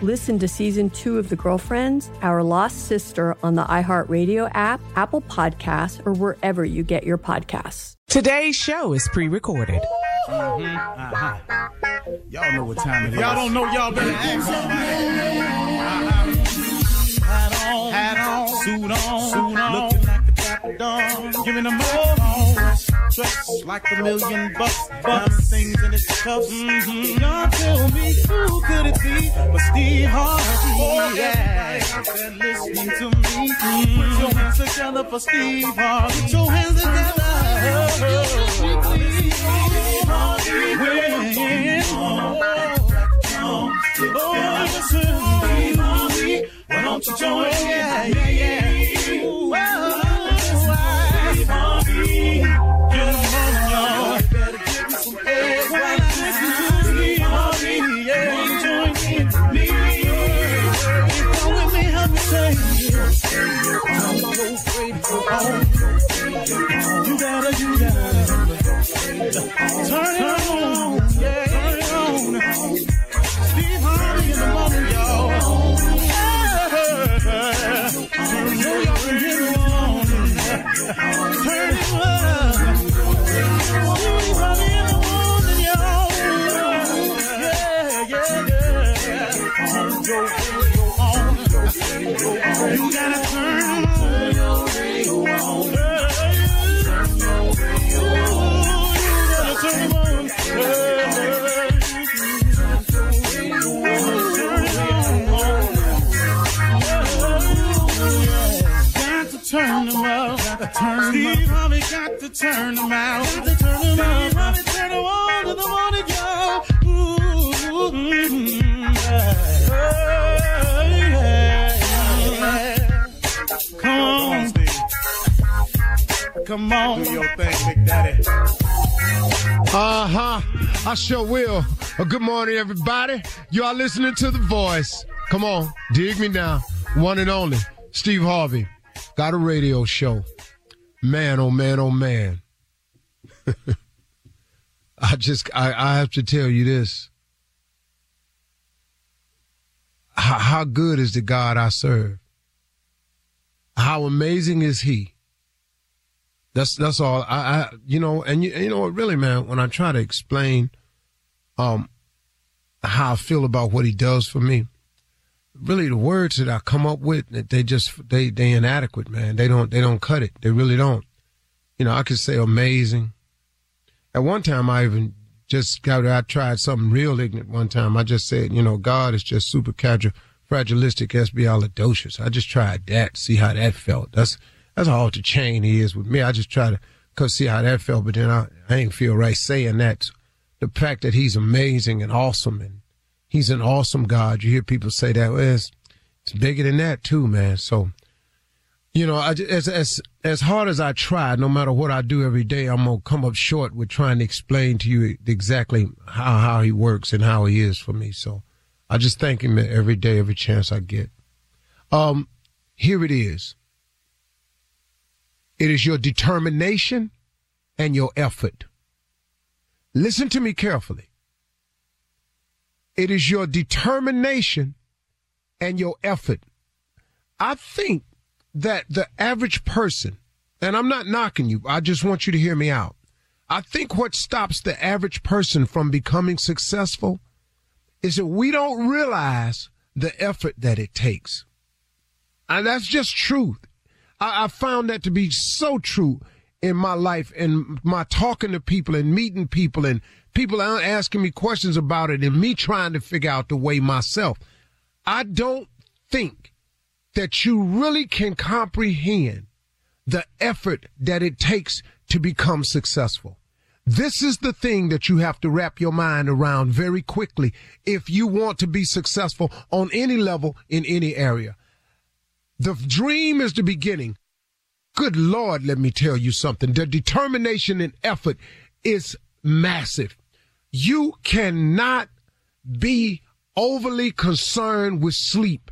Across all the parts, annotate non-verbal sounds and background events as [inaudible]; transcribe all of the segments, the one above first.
Listen to season two of The Girlfriends, Our Lost Sister on the iHeartRadio app, Apple Podcasts, or wherever you get your podcasts. Today's show is pre recorded. Mm-hmm. Uh-huh. Y'all know what time it is. Y'all don't know, y'all better ask somebody. Uh-huh. Hat on, hat on, suit on, suit on. Looking like the trapper dog, giving them all like a million bucks, bucks. things in his cuffs. Mm-hmm. Y'all tell me who could it be but Steve Harvey? Oh, yeah. Out listening to me. Mm-hmm. Put your hands together for Steve Harvey. Put your hands together. Steve Harvey. When, oh, oh, listen. Why don't you join? Yeah, yeah, yeah. Turn it on, Come on. Do your thing, Big Daddy. Uh huh. I sure will. Well, good morning, everybody. You are listening to The Voice. Come on, dig me now. One and only, Steve Harvey. Got a radio show. Man, oh man, oh man. [laughs] I just, I, I have to tell you this. How, how good is the God I serve? How amazing is He? That's that's all. I, I you know, and you, you know what, really, man. When I try to explain, um, how I feel about what He does for me, really the words that I come up with, they just they they inadequate, man. They don't they don't cut it. They really don't. You know, I could say amazing. At one time, I even just got I tried something real ignorant. One time, I just said, you know, God is just super casual, fragilistic, espialidocious. I just tried that, see how that felt. That's that's all the chain he is with me. I just try to Cause see how that felt, but then I, I ain't feel right saying that. The fact that he's amazing and awesome and he's an awesome God. You hear people say that. Well, it's, it's bigger than that too, man. So, you know, I, as, as, as hard as I try, no matter what I do every day, I'm to come up short with trying to explain to you exactly how, how he works and how he is for me. So I just thank him every day, every chance I get. Um, here it is. It is your determination and your effort. Listen to me carefully. It is your determination and your effort. I think that the average person, and I'm not knocking you, I just want you to hear me out. I think what stops the average person from becoming successful is that we don't realize the effort that it takes. And that's just truth. I, I found that to be so true in my life and my talking to people and meeting people and people asking me questions about it and me trying to figure out the way myself. I don't think that you really can comprehend the effort that it takes to become successful. This is the thing that you have to wrap your mind around very quickly if you want to be successful on any level in any area. The dream is the beginning. Good Lord, let me tell you something. The determination and effort is massive. You cannot be overly concerned with sleep.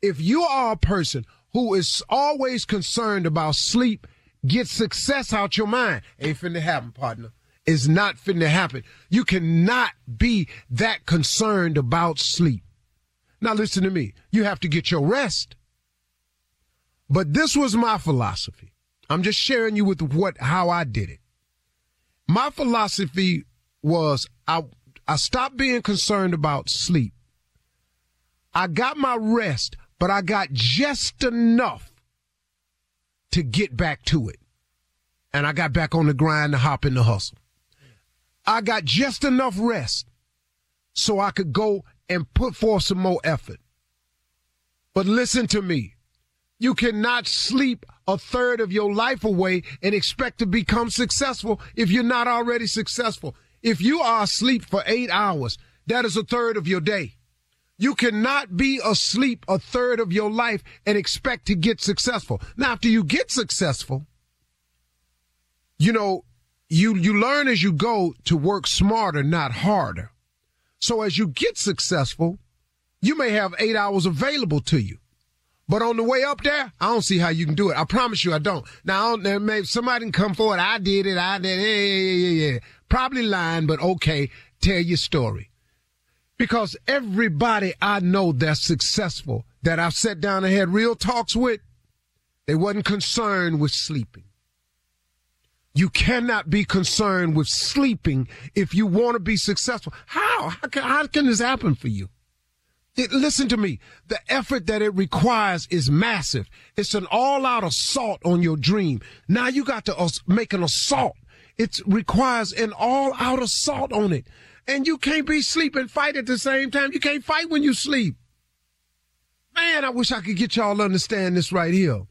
If you are a person who is always concerned about sleep, get success out your mind. Ain't finna happen, partner. It's not finna happen. You cannot be that concerned about sleep. Now listen to me. You have to get your rest. But this was my philosophy. I'm just sharing you with what how I did it. My philosophy was I I stopped being concerned about sleep. I got my rest, but I got just enough to get back to it. And I got back on the grind to hop in the hustle. I got just enough rest so I could go and put forth some more effort. But listen to me. You cannot sleep a third of your life away and expect to become successful if you're not already successful. If you are asleep for eight hours, that is a third of your day. You cannot be asleep a third of your life and expect to get successful. Now, after you get successful, you know, you, you learn as you go to work smarter, not harder. So as you get successful, you may have eight hours available to you. But on the way up there, I don't see how you can do it. I promise you I don't. Now, maybe somebody can come forward. I did it. I did it. Yeah, yeah, yeah, yeah. Probably lying, but okay. Tell your story. Because everybody I know that's successful, that I've sat down and had real talks with, they wasn't concerned with sleeping. You cannot be concerned with sleeping if you want to be successful. How? How can, how can this happen for you? It, listen to me. The effort that it requires is massive. It's an all out assault on your dream. Now you got to make an assault. It requires an all out assault on it. And you can't be sleep and fight at the same time. You can't fight when you sleep. Man, I wish I could get y'all to understand this right here.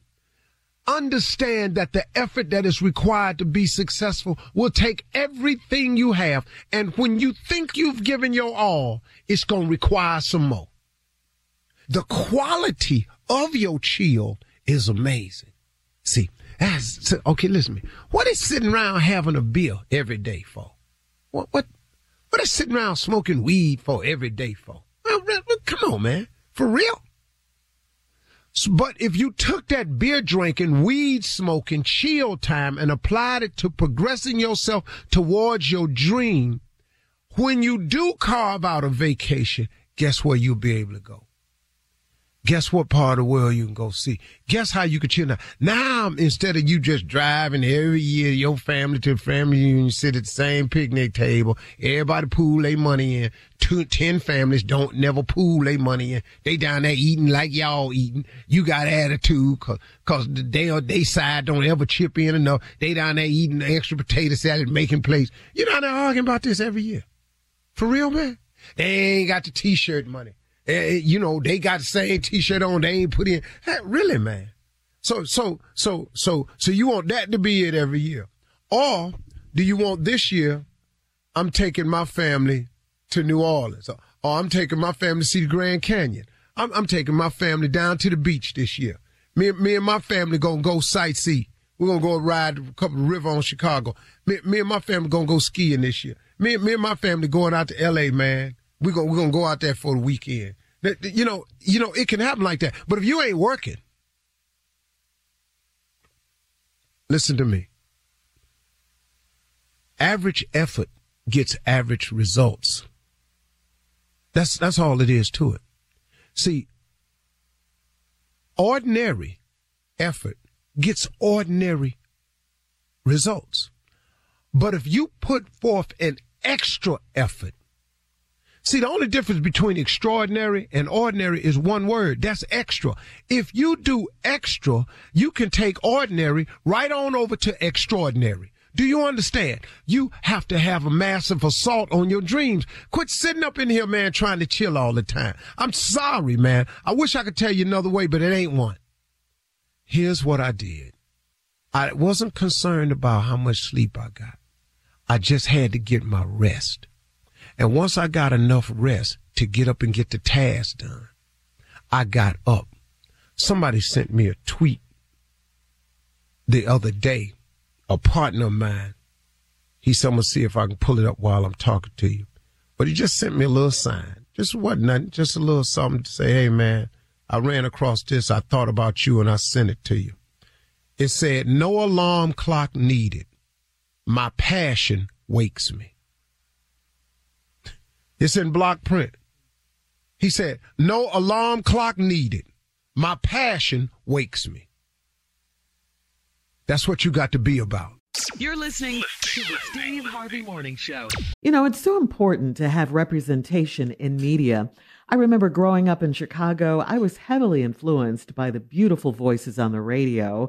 Understand that the effort that is required to be successful will take everything you have. And when you think you've given your all, it's going to require some more the quality of your chill is amazing. See, that's, okay, listen to me. What is sitting around having a beer every day for? What, what, what is sitting around smoking weed for every day for? Well, come on, man. For real? But if you took that beer drinking, weed smoking, chill time and applied it to progressing yourself towards your dream, when you do carve out a vacation, guess where you'll be able to go? Guess what part of the world you can go see? Guess how you can chill now? Now, instead of you just driving every year, your family to the family you sit at the same picnic table, everybody pool their money in. Two, ten families don't never pool their money in. They down there eating like y'all eating. You got attitude cause, cause they, they side don't ever chip in enough. They down there eating the extra potato salad, making plates. You down there arguing about this every year. For real, man? They ain't got the t-shirt money. Eh, eh, you know, they got the same t-shirt on. They ain't put in. Hey, really, man. So, so, so, so, so you want that to be it every year. Or do you want this year, I'm taking my family to New Orleans, or, or I'm taking my family to see the Grand Canyon. I'm, I'm taking my family down to the beach this year. Me, me and my family gonna go sightsee. We're gonna go ride a couple of river on Chicago. Me, me and my family gonna go skiing this year. Me, me and my family going out to L.A. Man. We gonna we gonna go out there for the weekend. You know, you know, it can happen like that. But if you ain't working, listen to me. Average effort gets average results. That's that's all it is to it. See, ordinary effort gets ordinary results. But if you put forth an extra effort, see, the only difference between extraordinary and ordinary is one word. That's extra. If you do extra, you can take ordinary right on over to extraordinary. Do you understand? You have to have a massive assault on your dreams. Quit sitting up in here, man, trying to chill all the time. I'm sorry, man. I wish I could tell you another way, but it ain't one. Here's what I did. I wasn't concerned about how much sleep I got. I just had to get my rest. And once I got enough rest to get up and get the task done, I got up. Somebody sent me a tweet the other day a partner of mine. He said, I'm going to see if I can pull it up while I'm talking to you. But he just sent me a little sign. Just wasn't nothing, just a little something to say, hey, man, I ran across this. I thought about you and I sent it to you. It said, no alarm clock needed. My passion wakes me. It's in block print. He said, no alarm clock needed. My passion wakes me. That's what you got to be about. You're listening to the Steve Harvey Morning Show. You know, it's so important to have representation in media. I remember growing up in Chicago, I was heavily influenced by the beautiful voices on the radio.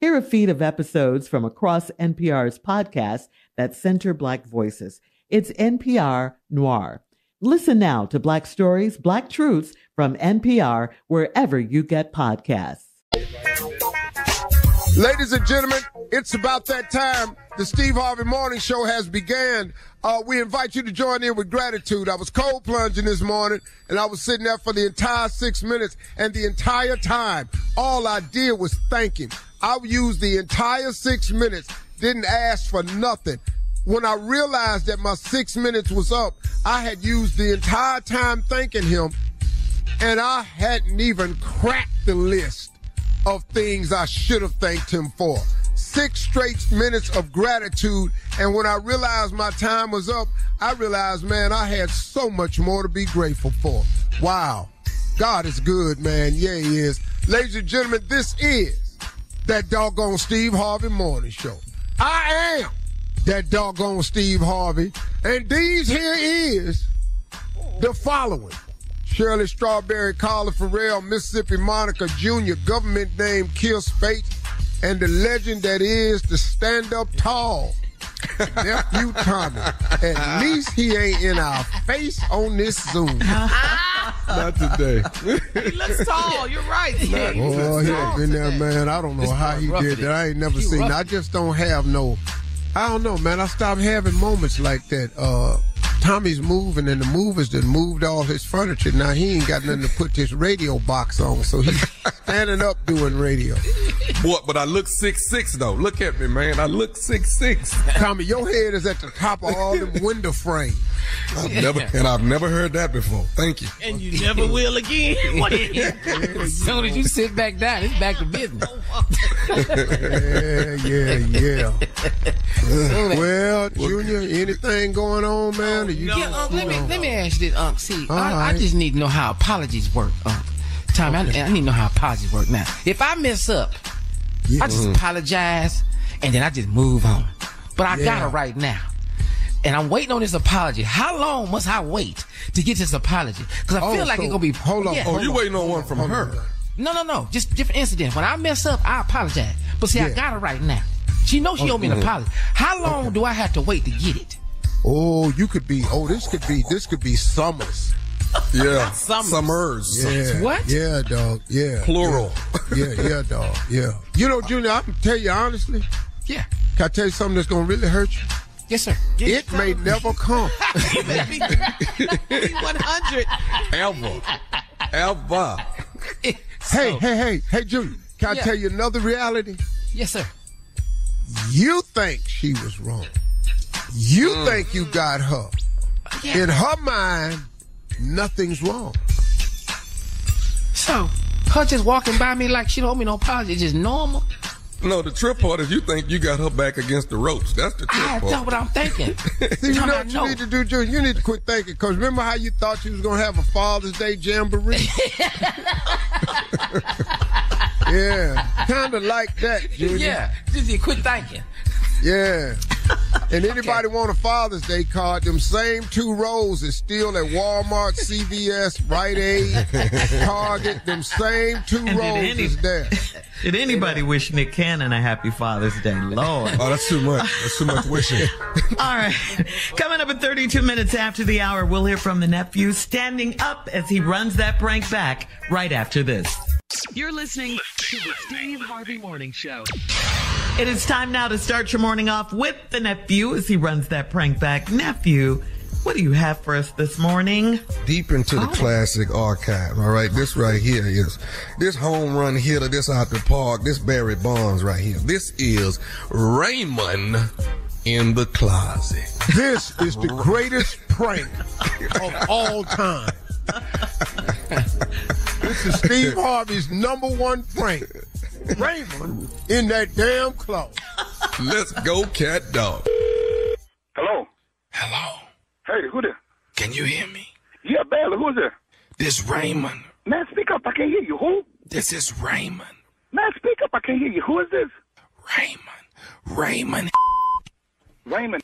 Hear a feed of episodes from across NPR's podcasts that center Black voices. It's NPR Noir. Listen now to Black Stories, Black Truths from NPR wherever you get podcasts. Ladies and gentlemen, it's about that time. The Steve Harvey Morning Show has began. Uh, we invite you to join in with gratitude. I was cold plunging this morning and I was sitting there for the entire six minutes and the entire time, all I did was thank him. I used the entire six minutes, didn't ask for nothing when I realized that my six minutes was up, I had used the entire time thanking him, and I hadn't even cracked the list of things I should have thanked him for. Six straight minutes of gratitude, and when I realized my time was up, I realized, man, I had so much more to be grateful for. Wow. God is good, man. Yeah, he is. Ladies and gentlemen, this is that doggone Steve Harvey Morning Show. I am that doggone Steve Harvey. And these here is the following. Shirley Strawberry, Carla Ferrell, Mississippi Monica Jr., government name Kier Spate, and the legend that is the stand up tall. Nephew Tommy. At least he ain't in our face on this Zoom. [laughs] Not today. he looks tall. You're right. oh, he ain't been there, man. I don't know how he did that. I ain't never seen. I just don't have no I don't know, man. I stopped having moments like that. Uh, Tommy's moving, and the movers that moved all his furniture. Now he ain't got nothing to put this radio box on, so he's [laughs] standing up doing radio. What? But I look six six though. Look at me, man. I look six six. Tommy, your head is at the top of all the window frames. I've never and I've never heard that before. Thank you. And you never will again. [laughs] as soon as you sit back down, it's back to business. [laughs] yeah, yeah, yeah. Well, Junior, anything going on, man? You, yeah, Unc, let me let me ask you this, Unc. See, I, right. I, just need to know how apologies work, Unc. Tommy, okay. I, I, need to know how apologies work. Now, if I mess up, yeah. I just mm-hmm. apologize and then I just move on. But I yeah. got it right now and I'm waiting on this apology. How long must I wait to get this apology? Because I feel oh, like so, it's gonna be. Hold on. Yeah. Oh, you waiting on one from her? No, no, no. Just different incident. When I mess up, I apologize. But see, yeah. I got it right now. She knows she okay. owe me an apology. How long okay. do I have to wait to get it? Oh, you could be. Oh, this could be. This could be summers. Yeah, [laughs] summers. summers. Yeah. What? Yeah, dog. Yeah. Plural. Yeah, yeah, yeah, dog. Yeah. You know, Junior, I can tell you honestly. Yeah. Can I tell you something that's gonna really hurt you? Yes, sir. Yes, it may never come. [laughs] 100. Ever. Ever. [laughs] hey, hey, hey, hey, Junior. Can yeah. I tell you another reality? Yes, sir. You think she was wrong. You mm. think you got her. Yeah. In her mind, nothing's wrong. So, her just walking by me like she don't owe me no apology, it's just normal. No, the trip part is you think you got her back against the ropes. That's the trip I part. That's what I'm thinking. [laughs] See, you know what you need to do, Junior? You need to quit thinking. Because remember how you thought you was going to have a Father's Day jamboree? [laughs] yeah, kind of like that, [laughs] Junior. Yeah, just quit thinking. Yeah. And [laughs] anybody okay. want a Father's Day card, them same two rows is still at Walmart, [laughs] CVS, Rite Aid, Target. Them same two and rows any, is there. Did anybody wish Nick Cannon a happy Father's Day? Lord. Oh, that's too much. That's too much wishing. All right. Coming up in 32 minutes after the hour, we'll hear from the nephew standing up as he runs that prank back right after this. You're listening to the Steve Harvey Morning Show. It is time now to start your morning off with the nephew as he runs that prank back. Nephew, what do you have for us this morning? Deep into the oh. classic archive. All right, this right here is this home run hitter, this out the park, this Barry Bonds right here. This is Raymond in the closet. This is the greatest prank [laughs] of all time. This is Steve Harvey's number one prank. Raymond in that damn closet. Let's go, cat dog. Hello. Hello. Hey, who there? Can you hear me? Yeah, barely. Who's there? This Raymond. Man, speak up. I can't hear you. Who? This is Raymond. Man, speak up. I can't hear you. Who is this? Raymond. Raymond. Raymond.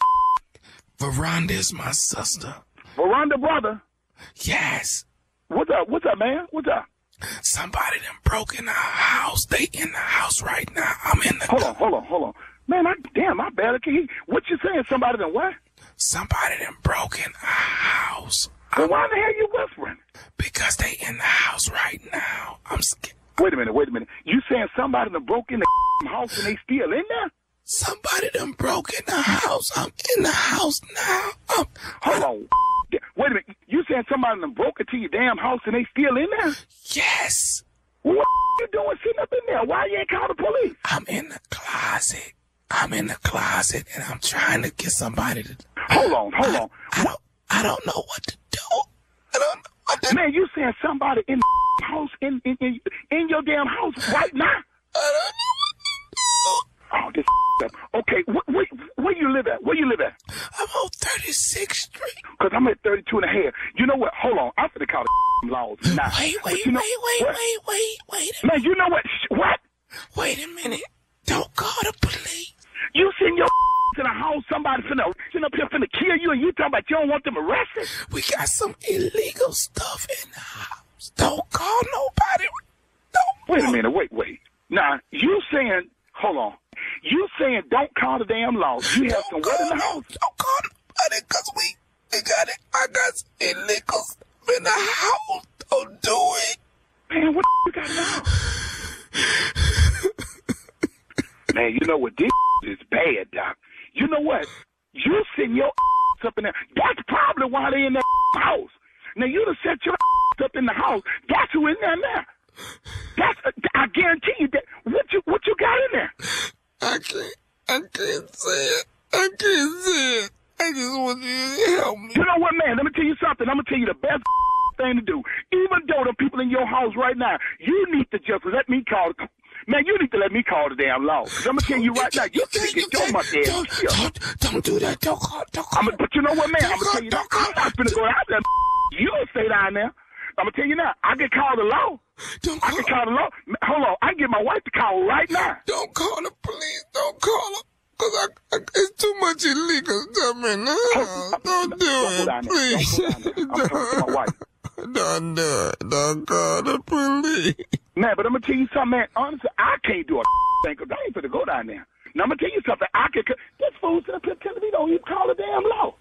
Veranda is my sister. Veranda brother? Yes. What's up? What's up, man? What's up? Somebody done broke in our house. They in the house right now. I'm in the. Hold on, hold on, hold on. Man, I damn, I barely can hear. What you saying? Somebody done what? Somebody done broke in our house. Well, why the hell you whispering? Because they in the house right now. I'm scared. Wait a minute, wait a minute. You saying somebody done broke in the [laughs] house and they still in there? Somebody done broke in the house. I'm in the house now. I'm, Hold on. [laughs] Wait a minute. You saying somebody done broke into your damn house and they still in there? Yes. What you doing sitting up in there? Why you ain't call the police? I'm in the closet. I'm in the closet and I'm trying to get somebody to. Hold on, hold I, on. I don't, I don't know what to do. I don't know what to Man, you saying somebody in the house, in, in, in, in your damn house right now? I don't know what to do. Oh, this [laughs] up. Okay, wh- where, where you live at? Where you live at? I'm on 36th Street. Because I'm at 32 and a half. You know what? Hold on. I'm going to call the [laughs] laws now. Wait, wait, you know, wait, wait, what? wait, wait, wait. Man, you know what? What? Wait a minute. Don't call the police. You send your [laughs] in a house, somebody finna sitting up here finna kill you, and you talking about you don't want them arrested? We got some illegal stuff in the house. Don't call nobody. Don't. Wait a minute. Wait, wait. Now you saying? Hold on. You saying don't call the damn law. You have some what in the house? Don't call nobody because we, we got it. I got illegal stuff in the house. Don't do it. Man, what you got now? Man, you know what? This [laughs] is bad, Doc. You know what? You send your [laughs] up in there. That's probably why they in that [laughs] house. Now you done set your up in the house. That's who in there now. That's I guarantee you that what you what you got in there. I can't. I can't say it. I can't say it. I just want you to help me. You know what, man? Let me tell you something. I'm gonna tell you the best [laughs] thing to do. Even though the people in your house right now, you need to just let me call. Man, you need to let me call the damn law. Cause I'm gonna tell you right now, you can't get your monkey ass. Don't, don't, don't do that. Don't call. Don't call. I'm a, but you know what, man? I'm Don't gonna tell you don't I'm not finna go out there. You'll stay down there. I'm gonna tell you now. I can call the law. Don't I call. can call the law. Hold on. I can get my wife to call right now. Don't call the police. Don't call them. Cause I, I, it's too much illegal stuff in the house. Don't do it, please. Don't go down there. I'm talking to my wife. [laughs] Don't do it. Don't call the police. Man, but I'm gonna tell you something, man. Honestly, I can't do a [laughs] thing because I ain't finna go down there. Now I'm gonna tell you something. I can. This fool sitting up here telling me don't even call the damn law.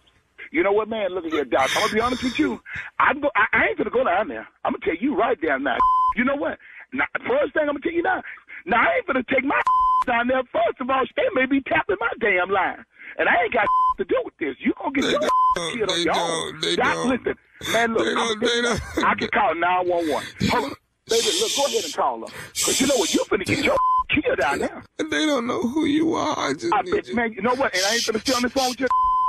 You know what, man? Look at here, Doc. I'm gonna be honest with you. I'm go, I, I ain't gonna go down there. I'm gonna tell you right down now. [laughs] You know what? Now, first thing I'm gonna tell you now. Now I ain't gonna take my [laughs] down there. First of all, they may be tapping my damn line, and I ain't got [laughs] to do with this. You gonna get They your don't. kid on your own. Doc, don't. listen, man. Look, They I'm don't. They you, don't. I can call 911. Hold on. Baby, look, go ahead and call her. Because you know what? You're finna get your kid down there. They don't know who you are. I just I bet, you. man, you know what? And I ain't finna stay on this phone with you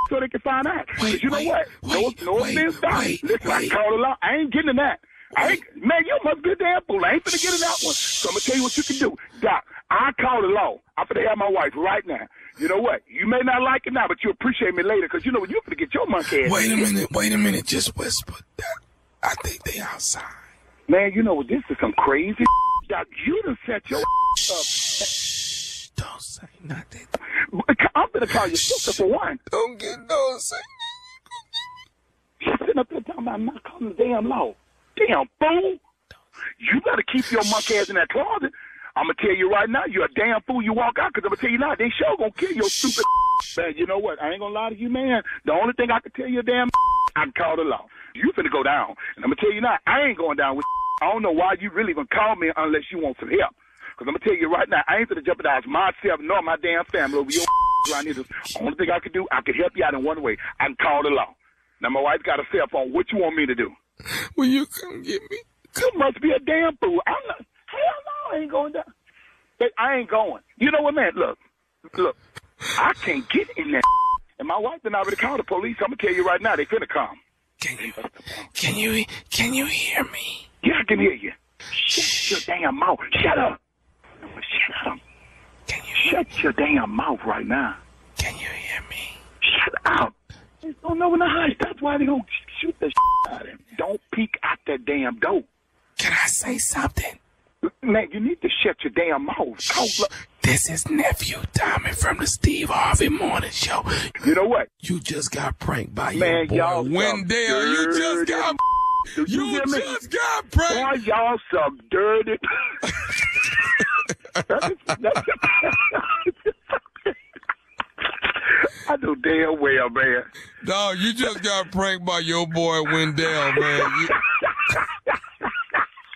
so they can find out. Wait, you know wait, what? wait, no, no wait, offense, Doc. wait, Listen, I called a lot. I ain't getting in that. I ain't, man, you must be a damn fool. I ain't finna get in that one. So I'm gonna tell you what you can do. Doc, I call the law. I'm finna have my wife right now. You know what? You may not like it now, but you appreciate me later because you know what? You're finna get your monkey ass. Wait a minute. Wait a minute. Just whisper. I think they outside. Man, you know what? This is some crazy [laughs] Doc, you done set your up. Don't say nothing. I'm gonna call your sister for one. Don't get no say. She's sitting up there talking about not calling the damn law. Damn fool. You better keep your monkey ass in that closet. I'm gonna tell you right now, you're a damn fool. You walk out, cause I'm gonna tell you now, they sure gonna kill your stupid. Man, you know what? I ain't gonna lie to you, man. The only thing I can tell you, damn, I can call the law. You finna go down, and I'm gonna tell you now, I ain't going down with. I don't know why you really even call me unless you want some help. Cause I'm gonna tell you right now, I ain't gonna jeopardize myself nor my damn family over your [laughs] around here. The only thing I can do, I can help you out in one way. I can call the law. Now my wife got a cell phone. What you want me to do? Will you come get me? You must be a damn fool. I'm not. Hell no, I ain't going down. I ain't going. You know what, man? Look, look. I can't get in there. [laughs] And my wife and I already called the police. I'm gonna tell you right now, they finna come. Can you? Can you? Can you hear me? Yeah, I can hear you. Shut your damn mouth. Shut up. Shut up. Can you? Shut your damn mouth right now. Can you hear me? Shut up. They don't know in the house. That's why they gonna shoot the shit out of him. Don't peek out that damn door. Can I say something? Man, you need to shut your damn mouth. Blood- This is nephew Tommy from the Steve Harvey Morning Show. You know what? You just got pranked by Man, your boy Wendell. You just got. You, [laughs] You just got pranked. Boy, y'all some dirty. [laughs] [laughs] I know damn well, man. Dog, you just got pranked by your boy Wendell, man. You,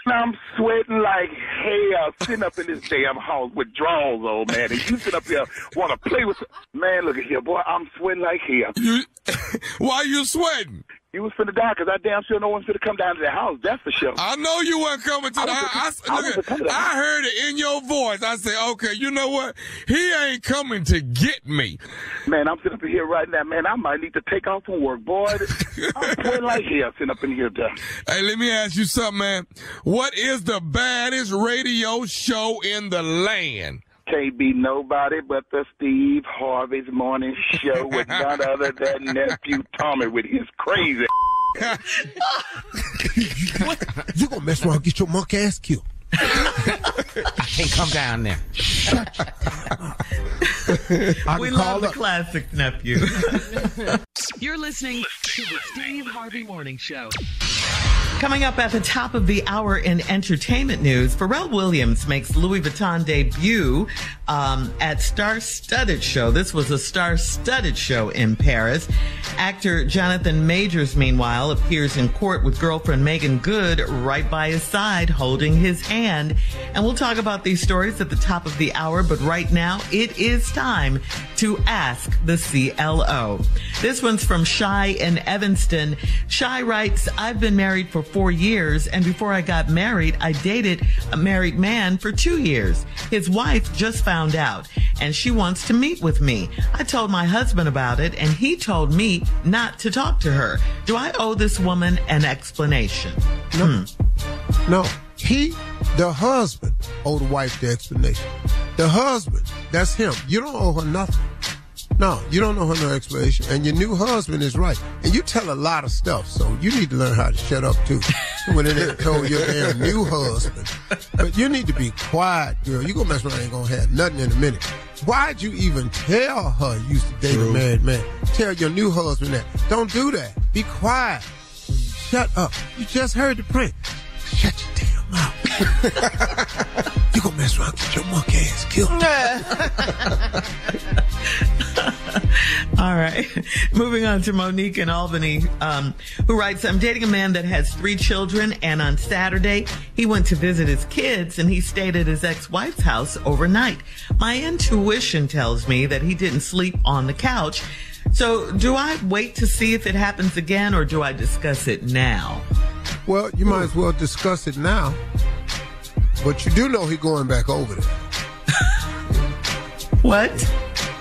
[laughs] I'm sweating like hell sitting up in this damn house with drawers on, man. And you sit up here want to play with. Man, look at here, boy. I'm sweating like hell. you, [laughs] why you sweating? You was finna die because I damn sure no one's finna come down to the house. That's for sure. I know you weren't coming to I the house. I I, look to at, I heard it in your voice. I said, okay, you know what? He ain't coming to get me. Man, I'm sitting up in here right now, man. I might need to take off from work, boy. [laughs] I'm sweating like hell sitting up in here, duh. Hey, let me ask you something, man. What is the baddest radio show in the land? Can't be nobody but the Steve Harvey's morning show with none other than nephew Tommy with his crazy. [laughs] You gonna mess around and get your monkey ass killed. [laughs] Can't come down there. I [laughs] We love the up. classic nephew. [laughs] You're listening to the Steve Harvey Morning Show. Coming up at the top of the hour in entertainment news, Pharrell Williams makes Louis Vuitton debut um, at Star Studded Show. This was a Star Studded show in Paris. Actor Jonathan Majors, meanwhile, appears in court with girlfriend Meagan Good right by his side, holding his hand. And we'll talk about these stories at the top of the hour, but right now it is time to ask the CLO. This one's from Shy in Evanston. Shy writes, I've been married for four years, and before I got married, I dated a married man for two years. His wife just found out, and she wants to meet with me. I told my husband about it, and he told me not to talk to her. Do I owe this woman an explanation? No. Hmm. No. He, the husband, owe the wife the explanation. The husband, that's him. You don't owe her nothing. No, you don't owe her no explanation. And your new husband is right. And you tell a lot of stuff, so you need to learn how to shut up too. [laughs] when they told your damn new husband. But you need to be quiet, girl. You gonna mess around ain't gonna have nothing in a minute. Why'd you even tell her you used to date a married man? Tell your new husband that. Don't do that. Be quiet. Shut up. You just heard the print. Shut your mouth. [laughs] you gonna mess around, get your monkey ass killed. [laughs] All right. Moving on to Monique in Albany, um, who writes, I'm dating a man that has three children, and on Saturday, he went to visit his kids and he stayed at his ex-wife's house overnight. My intuition tells me that he didn't sleep on the couch. So do I wait to see if it happens again or do I discuss it now? Well, you might as well discuss it now. But you do know he's going back over there. [laughs] What?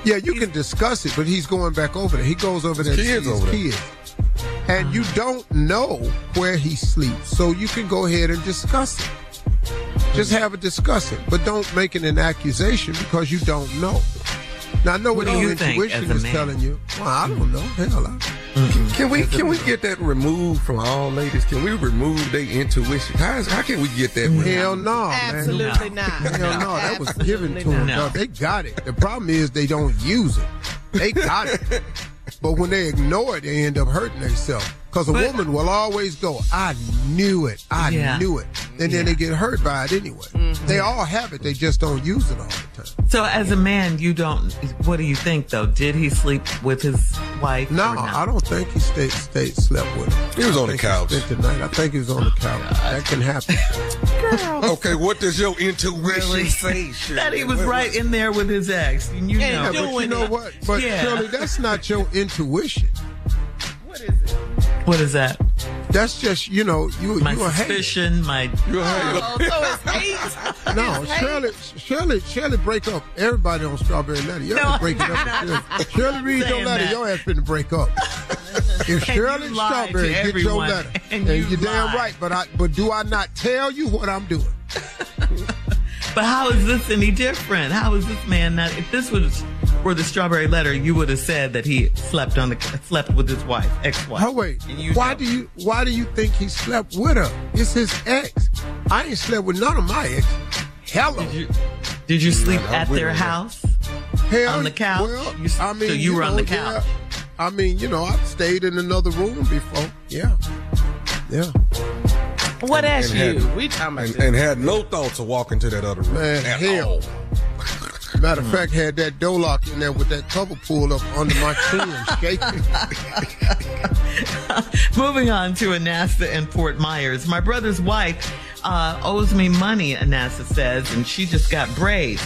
Yeah, you can discuss it, but he's going back over there. He goes over there to see kids his over there. kids. And you don't know where he sleeps, so you can go ahead and discuss it. Just have a discussion, but don't make it an accusation because you don't know. Now I know what, What do your you intuition as a is telling you. Well, I don't know. Hell, I, mm-hmm. Can we can we get that removed from all ladies? Can we remove their intuition? How, is, how can we get that? removed? hell no, Absolutely man. not. Hell no, that was given to them. not. dog. They got it. The problem is they don't use it. They got it. [laughs] But when they ignore it, they end up hurting themselves. Because a But- woman will always go, I knew it. I Yeah. knew it. And then they get hurt by it anyway. Mm-hmm. They all have it. They just don't use it all the time. So as a man, you don't, what do you think though? Did he sleep with his wife? No, or? I don't think he stayed, stayed slept with her. He was I on the think couch. spent the night. I think he was on the couch. That can happen. [laughs] Okay, what does your intuition Really? say? [laughs] Shirley? That he was What- right in there with his ex. And you Yeah, know. But you know it. what? But Yeah. Shirley, that's not your intuition. What is that? That's just you know you My you a hater. suspicion, my. You heard Oh, so it's hate. [laughs] No, Shirley, Shirley, Shirley, break up everybody on Strawberry Letter. Y'all No, no, break it up. I'm [laughs] with Shirley. Shirley read your saying letter. that. Your ass finna break up. [laughs] If Shirley you Strawberry get your everyone, letter, and and, you you're damn right, but I but do I not tell you what I'm doing? But how is this any different? How is this man not? If this was were the strawberry letter, you would have said that he slept on the slept with his wife, ex wife. Oh wait, you why don't. do you why do you think he slept with her? It's his ex. I ain't slept with none of my ex. Hello. Did you, did you sleep I'm at their house? Hell, On the couch? Well, You s- I mean, so you were on the couch. yeah. I mean, you know, I've stayed in another room before. Yeah, yeah. What asked and you? had- We talking about and, and had no thoughts of walking to that other room. Man, at hell. Matter of fact, had that door lock in there with that cover pulled up under my chin, shaking. [laughs] Moving on to Anasta in Fort Myers. My brother's wife uh, owes me money, Anasta says, and she just got braids.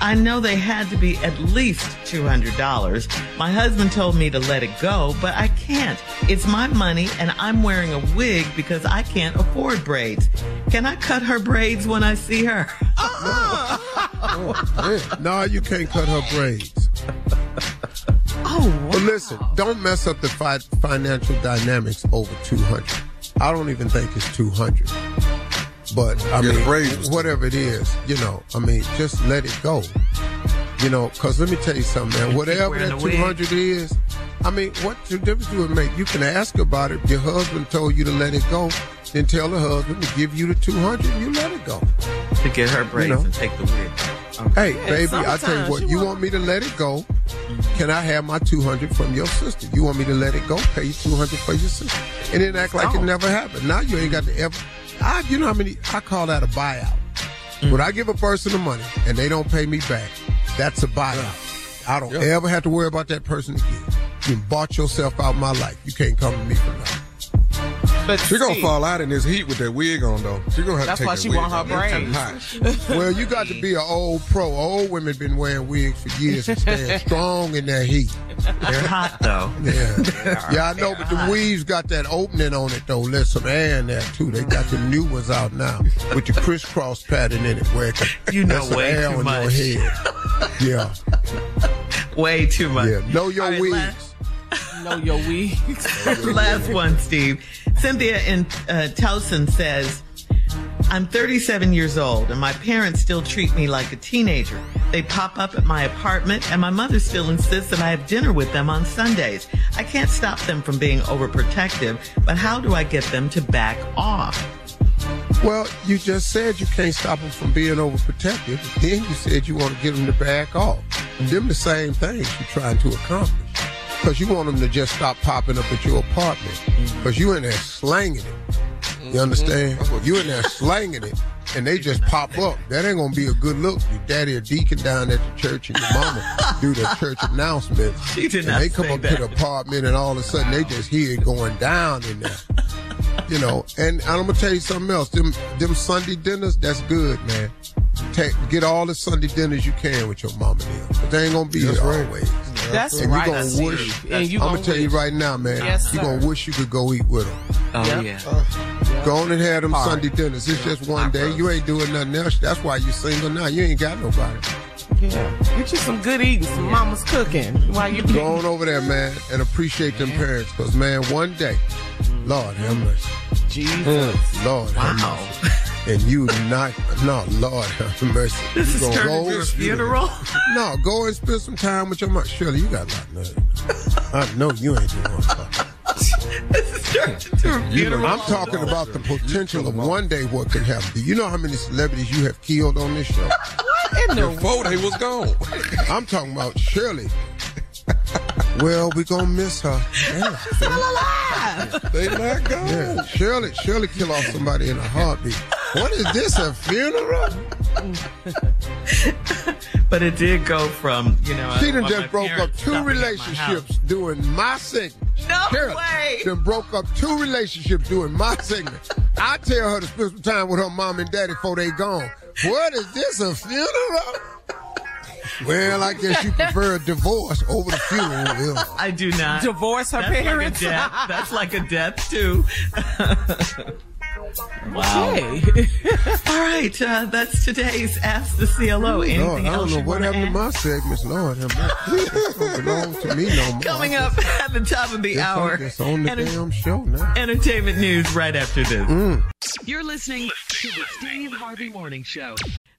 I know they had to be at least $200. My husband told me to let it go, but I can't. It's my money and I'm wearing a wig because I can't afford braids. Can I cut her braids when I see her? [laughs] no, you can't cut her braids. [laughs] Oh, But listen, don't mess up the fi- financial dynamics over 200. I don't even think it's 200. But I Yeah, the mean, whatever it is, you know, I mean, just let it go. You know, because let me tell you something, man. Whatever that a wig. 200 is, I mean, what the difference do it make? You can ask about it. Your husband told you to let it go. Then tell the husband to give you the 200 and you let it go. to get her braids know. and take the wig. Hey, baby, I tell you what, you want me to let it go? Can I have my 200 from your sister? You want me to let it go? Pay you 200 for your sister. And then act like it never happened. Now you ain't got to ever. I, you know how many, I call that a buyout. Mm. When I give a person the money and they don't pay me back, that's a buyout. I don't ever have to worry about that person again. You bought yourself out my life. You can't come to me for nothing. But She gonna see, fall out in this heat with that wig on though. She gonna have That's to take why that she wig want her off. It's too braids. hot. Well, you got to be an old pro. Old women been wearing wigs for years and staying [laughs] strong in that heat. They're hot though. Yeah, yeah, I know, but the weaves got that opening on it though. There's some air in there too. They got the new ones out now with the crisscross pattern in it, where it can, You know there's some way air too on much. your head. Yeah, [laughs] Way too much. yeah. Know your All right, wigs. last- [laughs] know your weeds. Last one, Steve. Cynthia in uh, Towson says, I'm 37 years old and my parents still treat me like a teenager. They pop up at my apartment and my mother still insists that I have dinner with them on Sundays. I can't stop them from being overprotective, but how do I get them to back off? Well, you just said you can't stop them from being overprotective. Then you said you want to get them to back off. Them the same things you're trying to accomplish. Because you want them to just stop popping up at your apartment. Mm-hmm. Because you in there slanging it. You mm-hmm. understand? You in there slanging it. And they just pop up. That ain't gonna be a good look. Your daddy a deacon down at the church and your mama [laughs] do the church announcements. She did and not they come up to the apartment and all of a sudden they just hear it going down in there [laughs] you know, and I'm gonna tell you something else. Them them Sunday dinners, that's good, man. Take, get all the Sunday dinners you can with your mama there. But they ain't gonna be That's here right. always. That's and right, you gonna wish. And you I'm gonna gonna tell you right now, man. Yes, you sir. gonna wish you could go eat with them. Oh, Yep. yeah. Go on and have them. Sunday dinners. It's just one day. You ain't doing nothing else. That's why you single now. You ain't got nobody. Yeah. Get you some good eating, some mama's cooking while you Go on over there, man, and appreciate them parents. Cause man, one day, Lord have mercy. Jesus. Mm. Lord have Wow. Mercy. And you not, no, Lord have mercy. This You is gonna turning go- into a funeral. No, go and spend some time with your mom. Shirley, you got a lot of. I know you ain't the one. this is turning into a funeral. I'm talking about the potential of one day what could happen. Do you know how many celebrities you have killed on this show? What in the Before they was gone. I'm talking about Shirley. Well, we gonna miss her. [laughs] Yeah, still alive. They not gone. yeah. Shirley, Shirley kill off somebody in a heartbeat. What is this? A funeral? [laughs] but it did go from, you know, She done just broke up two stopping my relationships doing my segment. No Shirley way. Done broke up two relationships doing my segment. I tell her to spend some time with her mom and daddy before they gone. What is this? A funeral? Well, I guess you prefer a divorce over the funeral. Yeah. I do not. Divorce her That's parents. Like a death. That's like a death too. [laughs] wow. Hey. [laughs] All right, uh, that's today's Ask the CLO. Anything Lord, I don't else know what wanna happened to add? my segments. Lord, have. It don't belong to me no more. Coming up at the top of the It's on- hour, It's on the enter- damn show now. entertainment news right after this. Mm. You're listening to the Steve Harvey Morning Show.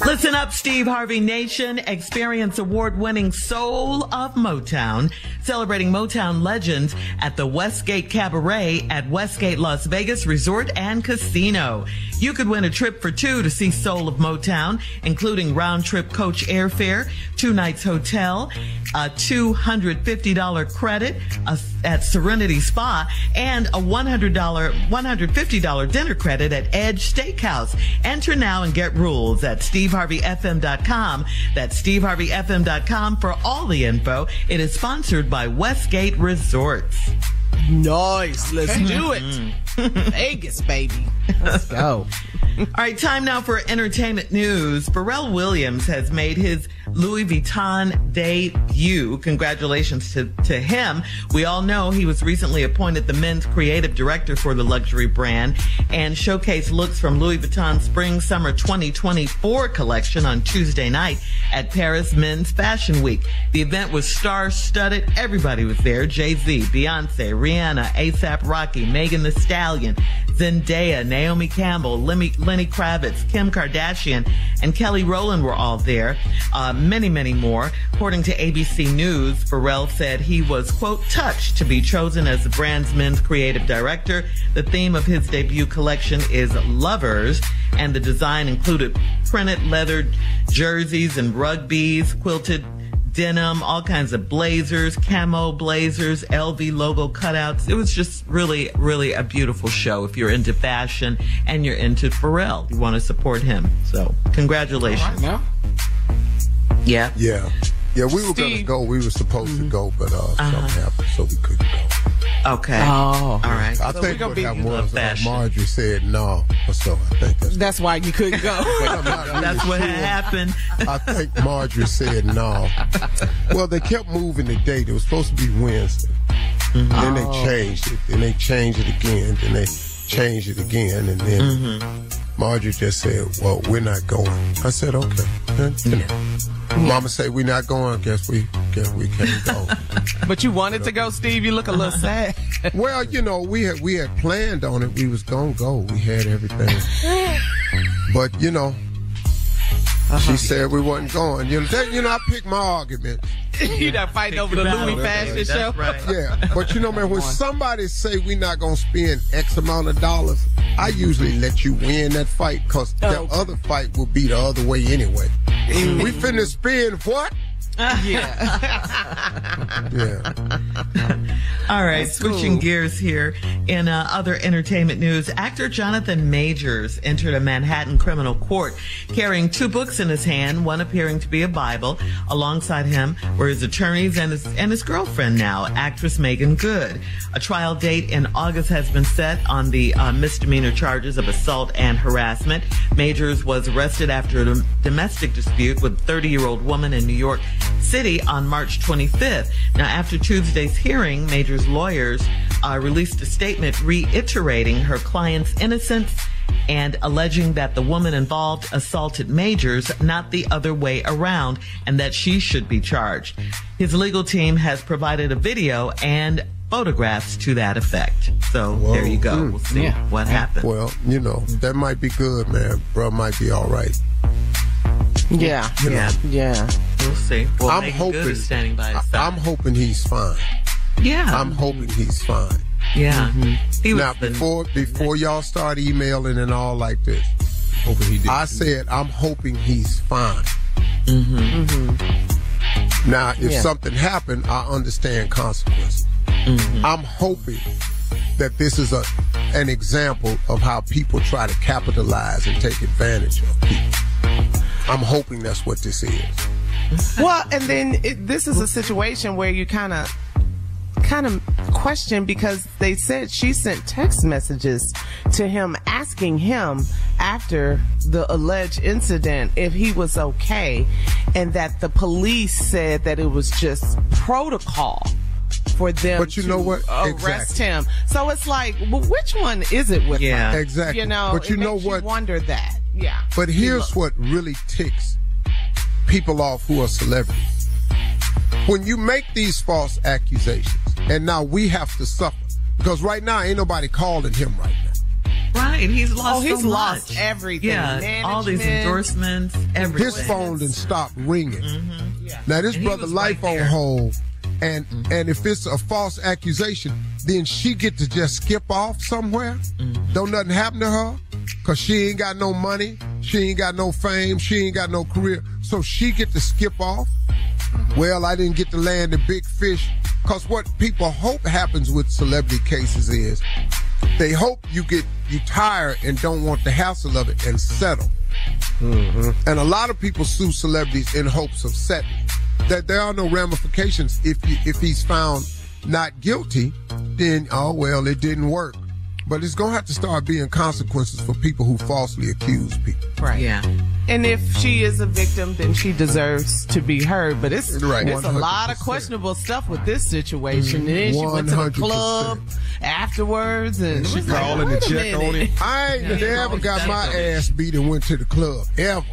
Listen up, Steve Harvey Nation. Experience award winning Soul of Motown, celebrating Motown legends at the Westgate Cabaret at Westgate Las Vegas Resort and Casino. You could win a trip for two to see Soul of Motown, including round trip coach airfare, two nights hotel, a $250 credit at Serenity Spa, and a $100, $150 dinner credit at Edge Steakhouse. Enter now and get rules at steveharveyfm.com. That's steveharveyfm.com for all the info. It is sponsored by Westgate Resorts. Nice. Let's do it. Mm-hmm. [laughs] Vegas, baby. Let's go. [laughs] All right, time now for entertainment news. Pharrell Williams has made his Louis Vuitton debut. Congratulations to, to him. We all know he was recently appointed the men's creative director for the luxury brand and showcased looks from Louis Vuitton Spring Summer 2024 collection on Tuesday night at Paris Men's Fashion Week. The event was star studded. Everybody was there. Jay-Z, Beyonce, Rihanna, ASAP Rocky, Megan Thee Stallion, Zendaya, Naomi Campbell, Lenny, Lenny Kravitz, Kim Kardashian, and Kelly Rowland were all there. Uh, many, many more. According to ABC News, Pharrell said he was, quote, touched to be chosen as the brand's men's creative director. The theme of his debut collection is lovers, and the design included printed leather jerseys and rugbies, quilted denim, all kinds of blazers, camo blazers, LV logo cutouts. It was just really, really a beautiful show. If you're into fashion and you're into Pharrell, you want to support him. So, congratulations. now. Yeah. Yeah. Yeah, we were going to go. We were supposed to go, but uh, something happened, so we couldn't go. Okay. Oh. All right. I So think we gonna what be- happened You was uh. Marjorie said no, so I think that's. That's why you couldn't go. [laughs] but really That's what sure. happened. I think Marjorie said no. Well, they kept moving the date. It was supposed to be Wednesday. Then Oh. they changed it. Then they changed it again. Then they changed it again. And then Mm-hmm. Marjorie just said, well, we're not going. I said, okay. You know. Mama said, we're not going. Guess we, guess we can't go. [laughs] but you wanted to go, Steve. You look a little sad. [laughs] well, you know, we had, we had planned on it. We was going to go. We had everything. [laughs] But, you know, she said we wasn't going. You know, that, you know, I picked my argument. [laughs] you not fighting over the Louis fashion show. Yeah, but you know, man, when somebody say we not gonna spend X amount of dollars, I usually let you win that fight because the Oh. other fight will be the other way anyway. Mm. We finna spend what? Yeah. yeah. [laughs] All right, That's switching cool. gears here. In uh, other entertainment news, actor Jonathan Majors entered a Manhattan criminal court carrying two books in his hand, one appearing to be a Bible. Alongside him were his attorneys and his, and his girlfriend now, actress Meagan Good. A trial date in August has been set on the uh, misdemeanor charges of assault and harassment. Majors was arrested after a domestic dispute with a 30 year old woman in New York City on March 25th. Now, after Tuesday's hearing, Major's lawyers uh, released a statement reiterating her client's innocence and alleging that the woman involved assaulted Majors, not the other way around, and that she should be charged. His legal team has provided a video and photographs to that effect. So there you go. We'll see Yeah. what happens. Well, you know, that might be good, man. Bro might be all right. Yeah. You know. Yeah. Yeah. We'll see. Well, I'm Meagan hoping. Good is standing by his I- I'm hoping he's fine. yeah. I'm hoping he's fine. yeah. He was Now, the- before before y'all start emailing and all like this, Hoping he did. I said I'm hoping he's fine. Mm-hmm. Now, if Yeah. something happened, I understand consequences. Mm-hmm. I'm hoping that this is a an example of how people try to capitalize and take advantage of people. I'm hoping that's what this is. Well, and then it, this is a situation where you kind of kind of question because they said she sent text messages to him asking him after the alleged incident if he was okay and that the police said that it was just protocol for them But you to know what? arrest Exactly. him so it's like well which one is it with Yeah. her? Exactly. you know But you it know makes what? wonder that Yeah. But here's what really ticks people off who are celebrities. When you make these false accusations, and now we have to suffer, because right now ain't nobody calling him right now. Right, he's lost. Oh, he's so lost much. everything. Yeah, all these endorsements, everything. His phone didn't stop ringing. Mm-hmm. Now this And brother life right on hold, and and if it's a false accusation, then she get to just skip off somewhere. Mm-hmm. Don't nothing happen to her, cause she ain't got no money, she ain't got no fame, she ain't got no career, so she get to skip off. Mm-hmm. Well, I didn't get to land the big fish, cause what people hope happens with celebrity cases is they hope you get you tired and don't want the hassle of it and settle. And a lot of people sue celebrities in hopes of settling. That there are no ramifications if you, if he's found not guilty, then oh well, it didn't work. But it's gonna have to start being consequences for people who falsely accuse people. Right. Yeah. And if she is a victim, then she deserves to be heard. But it's Right. it's a lot of questionable stuff with this situation. And then she went to the club afterwards, and She was like, calling to "Wait a check on it. I ain't Yeah, never got my ass beat and went to the club ever.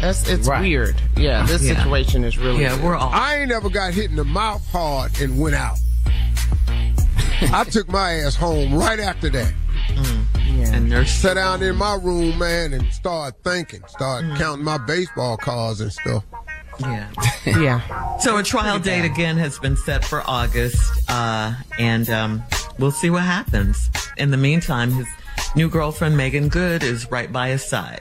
That's it's Right. weird. Yeah, this Yeah. situation is really. Yeah, we're all. I ain't never got hit in the mouth hard and went out. [laughs] I took my ass home right after that. Yeah, and nurse Sat down in my room, man, and started thinking. Started counting my baseball cards and stuff. Yeah. [laughs] yeah. So a trial date again has been set for August, uh, and um, we'll see what happens. In the meantime, his new girlfriend Meagan Good is right by his side.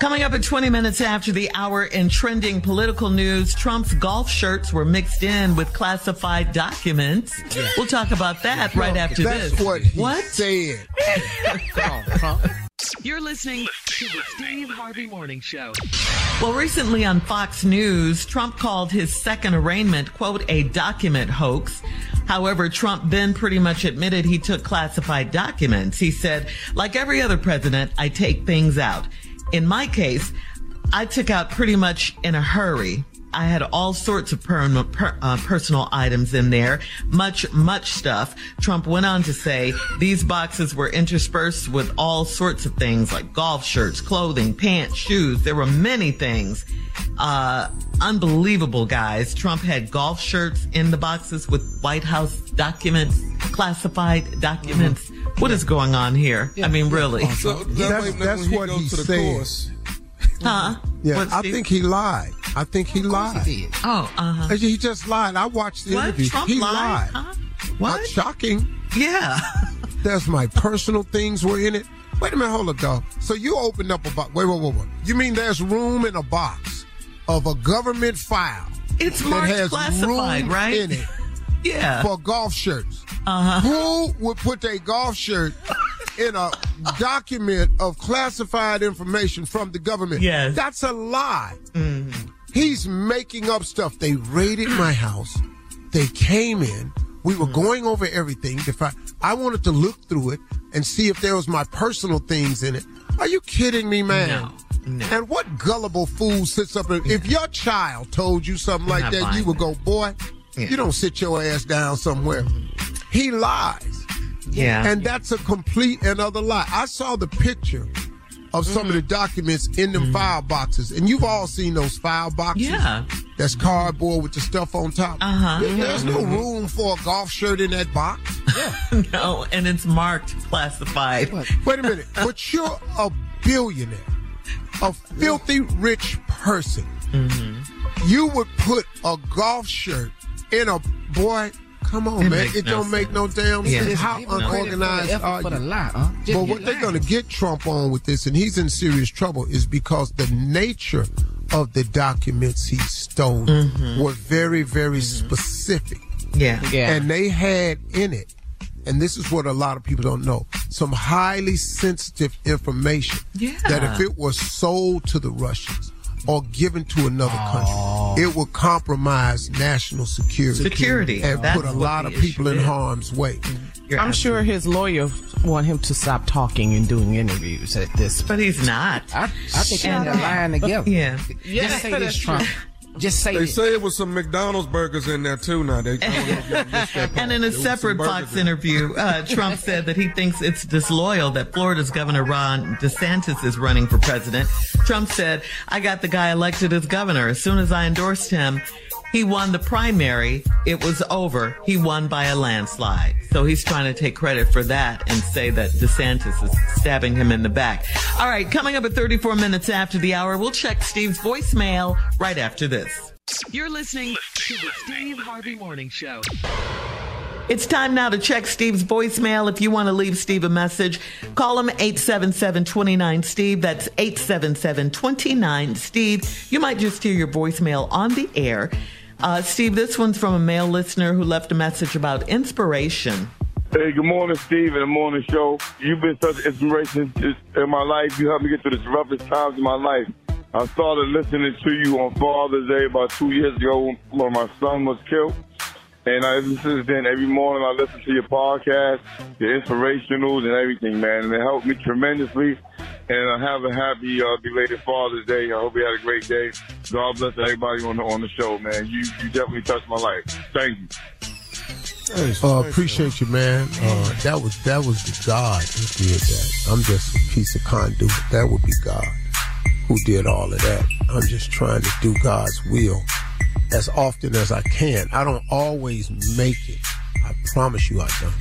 Coming up at 20 minutes after the hour in trending political news, Trump's golf shirts were mixed in with classified documents. We'll talk about that right after That's this. what he What? said. [laughs] Come on, Trump. You're listening to the Steve Harvey Morning Show. Well, recently on Fox News, Trump called his second arraignment, quote, a document hoax. However, Trump then pretty much admitted he took classified documents. He said, like every other president, I take things out. In my case, I took out pretty much in a hurry. I had all sorts of per- per- uh, personal items in there, much, much stuff. Trump went on to say these boxes were interspersed with all sorts of things like golf shirts, clothing, pants, shoes. There were many things. Uh, unbelievable, guys. Trump had golf shirts in the boxes with White House documents, classified documents. What is going on here? I mean, really? So That's- that's, that's when he what goes he to the said. Course. Huh? Yeah, What, I Steve? think he lied. I think he lied. He did. Oh, uh-huh. He just lied. I watched the What? interview. Trump he lied? lied. Huh? Not What? shocking. Yeah. [laughs] There's my personal things were in it. Wait a minute, hold up, dog. So you opened up a box. Wait, wait, wait, wait. You mean there's room in a box of a government file It's that marked has classified, room right? in it [laughs] Yeah. for golf shirts? Uh-huh. Who would put a golf shirt [laughs] in a document of classified information from the government? Yes. Mm-hmm. That's a lie. He's making up stuff. They raided my house. They came in. We were going over everything. To find, I wanted to look through it and see if there was my personal things in it. Are you kidding me, man? No, no. And what gullible fool sits up and if your child told you something like that, you would go, boy, Yeah. you don't sit your ass down somewhere. He lies. Yeah. And that's a complete and utter lie. I saw the picture of some of the documents in them file boxes, and you've all seen those file boxes. Yeah. That's cardboard with the stuff on top. Uh-huh. There- There's no room for a golf shirt in that box. Yeah. [laughs] no, and it's marked classified. Wait a minute. [laughs] But you're a billionaire, a filthy rich person. Mm-hmm. You would put a golf shirt in a boy. Come on, It man. It no don't make no damn Yeah. sense. How Give for the unorganized are for the you? lie, huh? But get what they're going to get Trump on with this, and he's in serious trouble, is because the nature of the documents he stole mm-hmm. were very, very mm-hmm. specific. Yeah. Yeah. And they had in it, and this is what a lot of people don't know, some highly sensitive information Yeah. that if it was sold to the Russians or given to another country, oh. it will compromise national security. Security. And That's put a lot of people in is. harm's way. Mm-hmm. You're I'm sure his lawyer want him to stop talking and doing interviews at this. But he's not. I, I think they're lying uh, together. Yeah. Just say this, Trump. Just say They it. say it was some McDonald's burgers in there too. Now they. I don't know if y'all missed that part. And in a There separate Fox interview, uh, Trump said that he thinks it's disloyal that Florida's Governor Ron DeSantis is running for president. Trump said, I got the guy elected as governor. As soon as I endorsed him, he won the primary. It was over. He won by a landslide. So he's trying to take credit for that and say that DeSantis is stabbing him in the back. All right, coming up at 34 minutes after the hour, we'll check Steve's voicemail right after this. You're listening to the Steve Harvey Morning Show. It's time now to check Steve's voicemail. If you want to leave Steve a message, call him 877-29-STEVE. That's 877-29-STEVE. You might just hear your voicemail on the air. Uh, Steve, this one's from a male listener who left a message about inspiration. Hey, good morning, Steve, and the morning show. You've been such an inspiration in my life. You helped me get through the roughest times in my life. I started listening to you on Father's Day about two years ago when my son was killed. And I, ever since then, every morning I listen to your podcast, your inspirationals and everything, man. And it helped me tremendously. And I have a happy uh, belated Father's Day. I hope you had a great day. God bless everybody on the on the show, man. You you definitely touched my life. Thank you. Uh, appreciate you, man. Uh, that was that was the God who did that. I'm just a piece of conduit. That would be God who did all of that. I'm just trying to do God's will as often as I can. I don't always make it. I promise you I don't.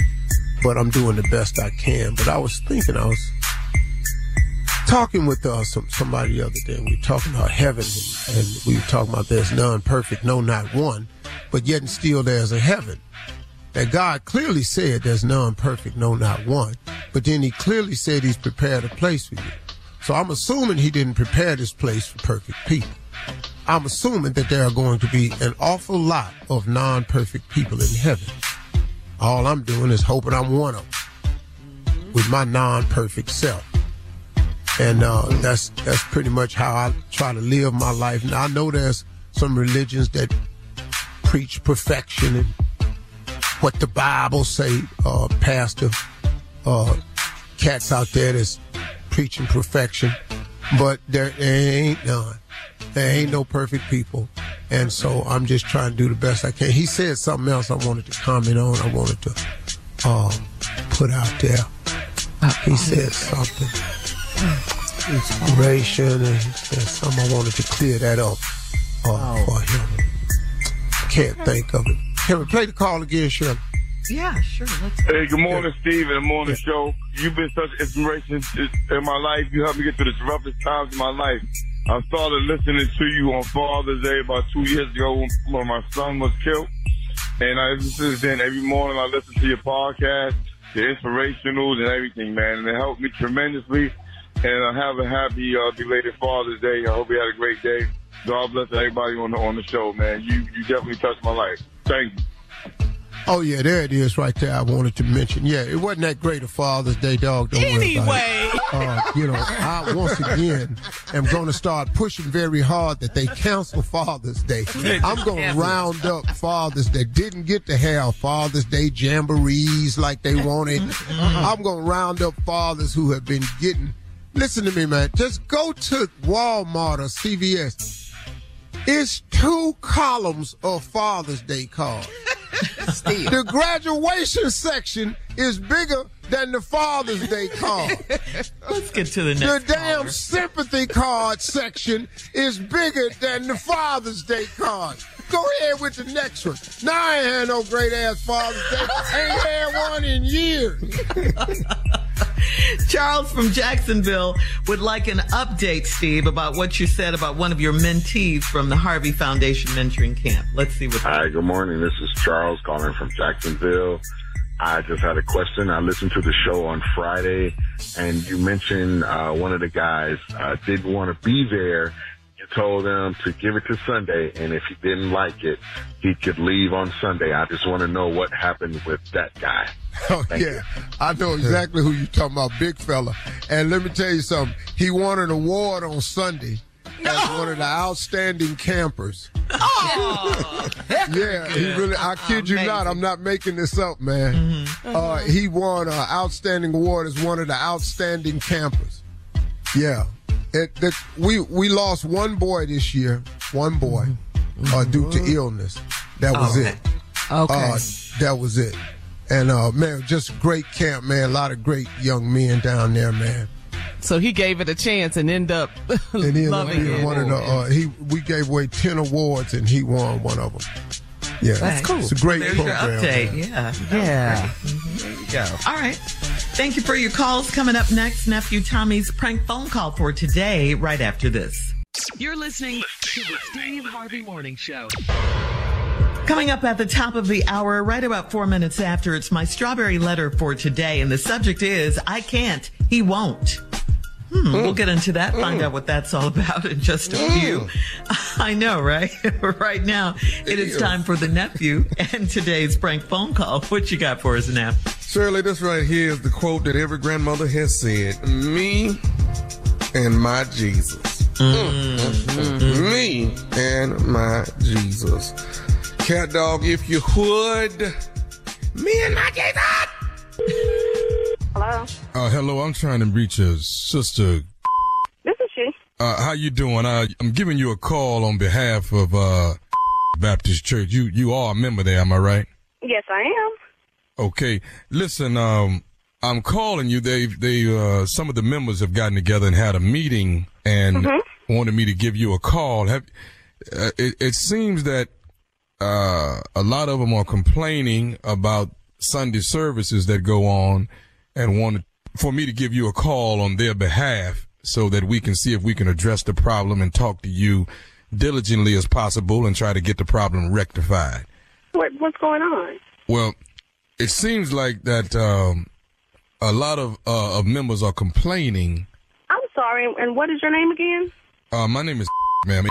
But I'm doing the best I can. But I was thinking, I was talking with uh, some, somebody the other day. We were talking about heaven, and, and we were talking about there's none perfect, no, not one. But yet and still there's a heaven that God clearly said there's none perfect, no, not one. But then he clearly said he's prepared a place for you. So I'm assuming he didn't prepare this place for perfect people. I'm assuming that there are going to be an awful lot of non perfect people in heaven. All I'm doing is hoping I'm one of them with my non perfect self. And uh, that's that's pretty much how I try to live my life. Now I know there's some religions that preach perfection and what the Bible say, uh, pastor, uh, cats out there that's preaching perfection, but there, there ain't none. There ain't no perfect people. And so I'm just trying to do the best I can. He said something else I wanted to comment on. I wanted to um, put out there. He said something. Inspiration, and he said something. I wanted to clear that up uh, for him. Can't think of it. Can we play the call again, Shirley? Yeah, sure. Let's. Hey, good morning, Steve, and the morning show. You've been such inspiration in my life. You helped me get through the roughest times in my life. I started listening to you on Father's Day about two years ago when my son was killed. And I, ever since then, every morning I listen to your podcast, your inspirationals and everything, man. And it helped me tremendously. And I have a happy uh, belated Father's Day. I hope you had a great day. God bless everybody on the on the show, man. You you definitely touched my life. Thank you. Oh yeah, there it is, right there. I wanted to mention. Yeah, it wasn't that great a Father's Day, dog. Don't worry about Anyway. it. Uh, you know, I once again am going to start pushing very hard that they cancel Father's Day. I'm going to round up fathers that didn't get to have Father's Day jamborees like they wanted. I'm going to round up fathers who have been getting. Listen to me, man. Just go to Walmart or CVS. It's two columns of Father's Day cards. [laughs] The graduation section is bigger than the Father's Day card. Let's get to the The damn caller. sympathy card section is bigger than the Father's Day card. Go ahead with the next one. Now I ain't had no great ass Father's Day. Ain't had one in years. [laughs] Charles from Jacksonville would like an update, Steve, about what you said about one of your mentees from the Harvey Foundation mentoring camp. Let's see what. Hi, good morning. This is Charles calling from Jacksonville. I just had a question. I listened to the show on Friday, and you mentioned uh, one of the guys uh, didn't want to be there. You told him to give it to Sunday, and if he didn't like it, he could leave on Sunday. I just want to know what happened with that guy. [laughs] Oh yeah, I know exactly who you're talking about, big fella. And let me tell you something. He won an award on Sunday as one of the outstanding campers. Oh, yeah, he really. I kid you not. I'm not making this up, man. Uh, he won an outstanding award as one of the outstanding campers. Yeah, it, that we we lost one boy this year, one boy, uh, due to illness. That was Okay. it. Okay. Uh, that was it. And uh, man, just great camp, man. A lot of great young men down there, man. So he gave it a chance and end up [laughs] And he ended loving it. one of the. Uh, he we gave away ten awards, and he won one of them. Yeah, That's cool. It's a great There's program. your update. man. Yeah. Yeah. There you go. All right. Thank you for your calls. Coming up next, nephew Tommy's prank phone call for today, right after this. You're listening to the Steve Harvey Morning Show. Coming up at the top of the hour, right about four minutes after, it's my strawberry letter for today. And the subject is I can't, he won't. Hmm, We'll get into that, find out what that's all [laughs] about in just a few. [laughs] I know, right? [laughs] right now, it is time for the nephew and today's prank phone call. What you got for us, Nap? Shirley, this right here is the quote that every grandmother has said Me and my Jesus. Mm, mm, mm. Me and my Jesus. Cat dog, if you would. Me and my Jesus. Hello. Uh, hello, I'm trying to reach a sister. This is she. Uh, how you doing? Uh, I'm giving you a call on behalf of uh, Baptist Church. You you are a member there, am I right? Yes, I am. Okay. Listen, um, I'm calling you. They they uh, some of the members have gotten together and had a meeting and Mm-hmm. wanted me to give you a call. Have uh, it, it seems that uh, a lot of them are complaining about Sunday services that go on and wanted for me to give you a call on their behalf so that we can see if we can address the problem and talk to you diligently as possible and try to get the problem rectified. What what's going on? Well, it seems like that um, a lot of uh, of members are complaining. I'm sorry. And what is your name again? Uh, my name is [laughs] ma'am.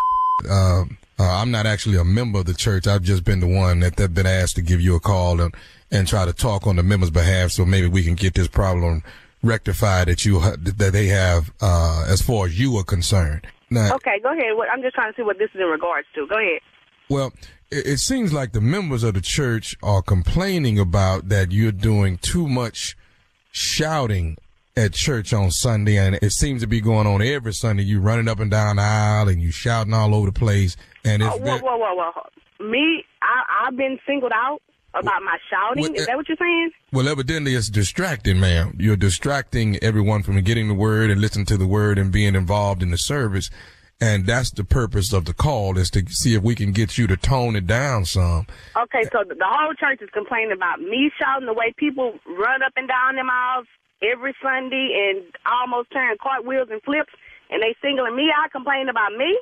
Uh, uh, I'm not actually a member of the church. I've just been the one that that been asked to give you a call and and try to talk on the members' behalf, so maybe we can get this problem rectified that you that they have uh, as far as you are concerned. Now, Okay, go ahead. What, I'm just trying to see what this is in regards to. Go ahead. Well, it, it seems like the members of the church are complaining about that you're doing too much shouting at church on Sunday, and it seems to be going on every Sunday. You running up and down the aisle and you shouting all over the place, and it's Oh, whoa, whoa, whoa, whoa. Me, I, I've been singled out about my shouting. Well, is that what you're saying? well, evidently it's distracting, ma'am. You're distracting everyone from getting the word and listening to the word and being involved in the service. And that's the purpose of the call is to see if we can get you to tone it down some. Okay, so the, the whole church is complaining about me shouting the way people run up and down them aisles every Sunday and almost turn cartwheels and flips, and they singling me out, complaining about me.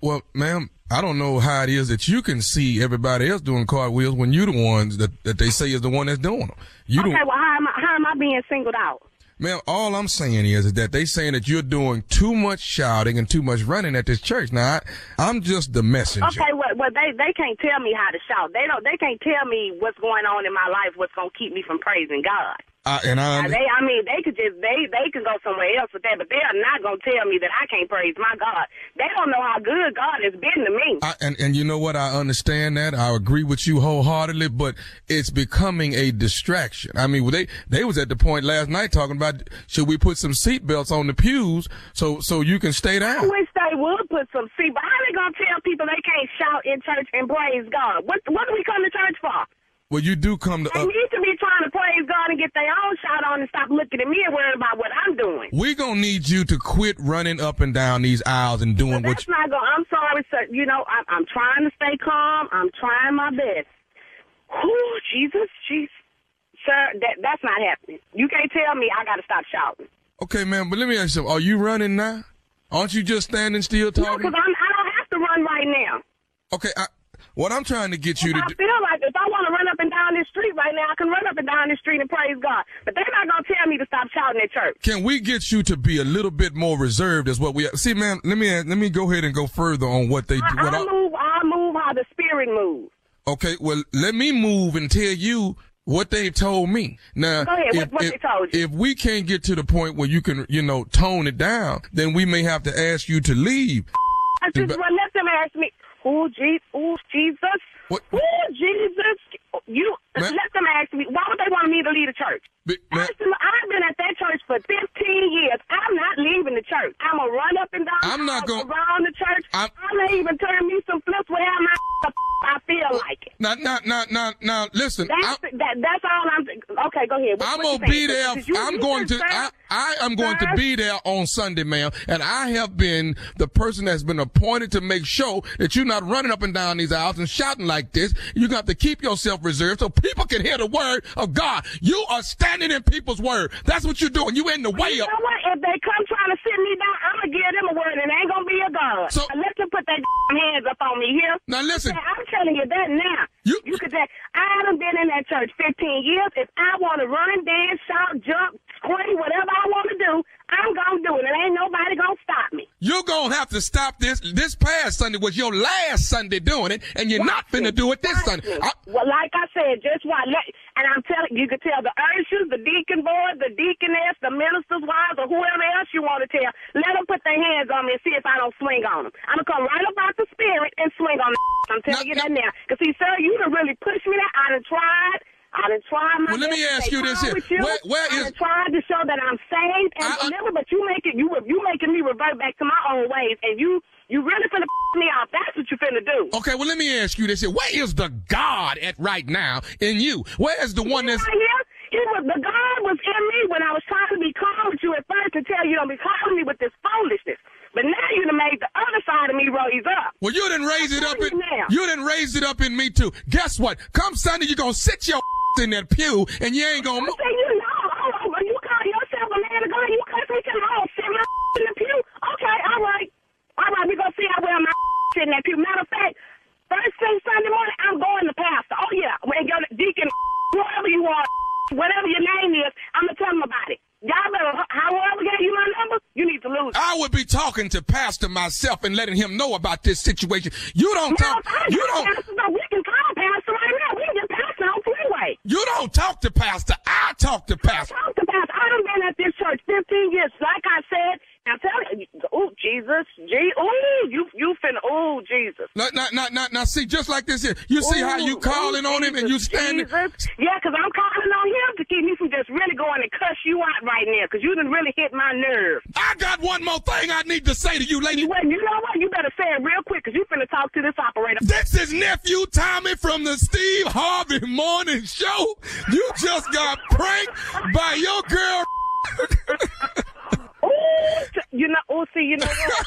Well, ma'am, I don't know how it is that you can see everybody else doing cartwheels when you're the ones that, that they say is the one that's doing them. You okay, don't, well, how am I, how am I being singled out? ma'am. All I'm saying is, is that they saying that you're doing too much shouting and too much running at this church. Now, I, I'm just the messenger. Okay, well, well, they they can't tell me how to shout. They don't. They can't tell me what's going on in my life. What's gonna keep me from praising God. I, and I, Now, they, I mean, they could just they they can go somewhere else with that, but they are not gonna tell me that I can't praise my God. They don't know how good God has been to me. I, and and you know what? I understand that. I agree with you wholeheartedly, but it's becoming a distraction. I mean, they they was at the point last night talking about should we put some seatbelts on the pews so so you can stay down. I wish they would put some see, but how they gonna tell people they can't shout in church and praise God? What what do we come to church for? Well, you do come to. They Uh, need to be trying to praise God and get their own shot on and stop looking at me and worrying about what I'm doing. We're gonna need you to quit running up and down these aisles and doing what. That's not going. I'm sorry, sir. You know, I'm, I'm trying to stay calm. I'm trying my best. Whew, Jesus, Jesus, sir, that that's not happening. You can't tell me I got to stop shouting. Okay, man, but let me ask you something. Are you running now? Aren't you just standing still talking? No, because I'm I don't have to run right now. Okay, I, what I'm trying to get you to I do. feel like if I want to run up and down this street right now, I can run up and down this street and praise God. But they're not gonna tell me to stop shouting at church. Can we get you to be a little bit more reserved? As what we see, man. Let me let me go ahead and go further on what they do. I, What I move. I move how the spirit moves. okay, well, let me move and tell you what they've told me. Now, Go ahead, if, what- what if, they told if we can't get to the point where you can, you know, tone it down, then we may have to ask you to leave. I just well, let them ask me. Oh, Jesus, Jesus, What? oh, Jesus. You Man. let them ask me. Why would they want me to leave the church? Be- I've been at that church for 15 years. I'm not leaving the church. I'm gonna run up and down I'm not gonna- around the church. I'm, gonna even turn me some flips wherever my I feel like it. Now, now, now, now, now, listen. I, That's, that, that's all I'm. Okay, go ahead. What- I'm what gonna be there. You- I'm you going to. concerned- I, I am going to be there on Sunday, ma'am. And I have been the person that's been appointed to make sure that you're not running up and down these aisles and shouting like this. You got to keep yourself reserved so people can hear the word of God. You are standing in people's word. That's what you're doing. You in the way You of. You know what? If they come trying to sit me down, I'm gonna give them a word, and it ain't gonna be a God. So- let them put their [laughs] hands up on me here. Now listen. I'm telling you that now. You, you could. Say, I haven't been in that church 15 years. If I want to run, dance, shout, jump, scream, whatever I want to do, I'm gonna do it. And ain't nobody gonna stop me. You're gonna have to stop this. This past Sunday was your last Sunday doing it, and you're not finna do it this Sunday. I- Well, like I said, just why. And I'm telling you, could tell the ushers, the deacon board, the deaconess, the minister's wives, or whoever else you want to tell. Let them put their hands on me and see if I don't swing on them. I'm gonna come right up out the spirit and swing on them. [laughs] I'm telling you that now. Cause see, sir, you done really pushed me there. I done tried. I done tried my Well, let me to ask you this here. you. Where- where I is- tried to show that I'm saved and delivered, but you make it you you making me revert back to my own ways, and you you really finna me off. That's what you finna do. Okay, well, let me ask you this here. Where is the God at right now in you? Where is the one that's. Right here, he was the God was in me when I was trying to be calm with you at first to tell you don't be calling me with this foolishness. But now you done made the other side of me raise up. Well, you didn't raise it up in. now. You didn't raise it up in me too. Guess what? Come Sunday, you're gonna sit your [laughs] in that pew, and you ain't gonna. I say you know, oh, oh, you call yourself a man of God, you cuss me to the sit my [laughs] in the pew. Okay, all right, all right, we gonna see how well my [laughs] in that pew. Matter of fact, first thing Sunday morning, I'm going to pastor. Oh yeah, when your deacon, whoever you are, whatever your name is, I'm gonna tell him about it. Y'all better, however gave you my number, you need to lose. I would be talking to Pastor myself and letting him know about this situation. You don't talk. You don't. Pastor, no, we can call pastor right now. We can get pastor on freeway. You don't talk to Pastor. I talk to Pastor. Talk to pastor. I done been at this church 15 years. Like I said, I'm telling you, oh Jesus, Gee, oh you you finna, oh Jesus. Now, now, now, now, now, see, just like this here. You see how you oh, oh, calling ooh, on him and you Jesus, standing. Jesus. Yeah, 'cause I'm calling on him to keep me from just really going and cuss you out right now, because you done really hit my nerve. I got one more thing I need to say to you, lady. Well, you know what? You better say it real quick, because you finna talk to this operator. This is nephew Tommy from the Steve Harvey Morning Show. You just got pranked by your girl. [laughs] Ooh, t- you know, oh, see, you know what?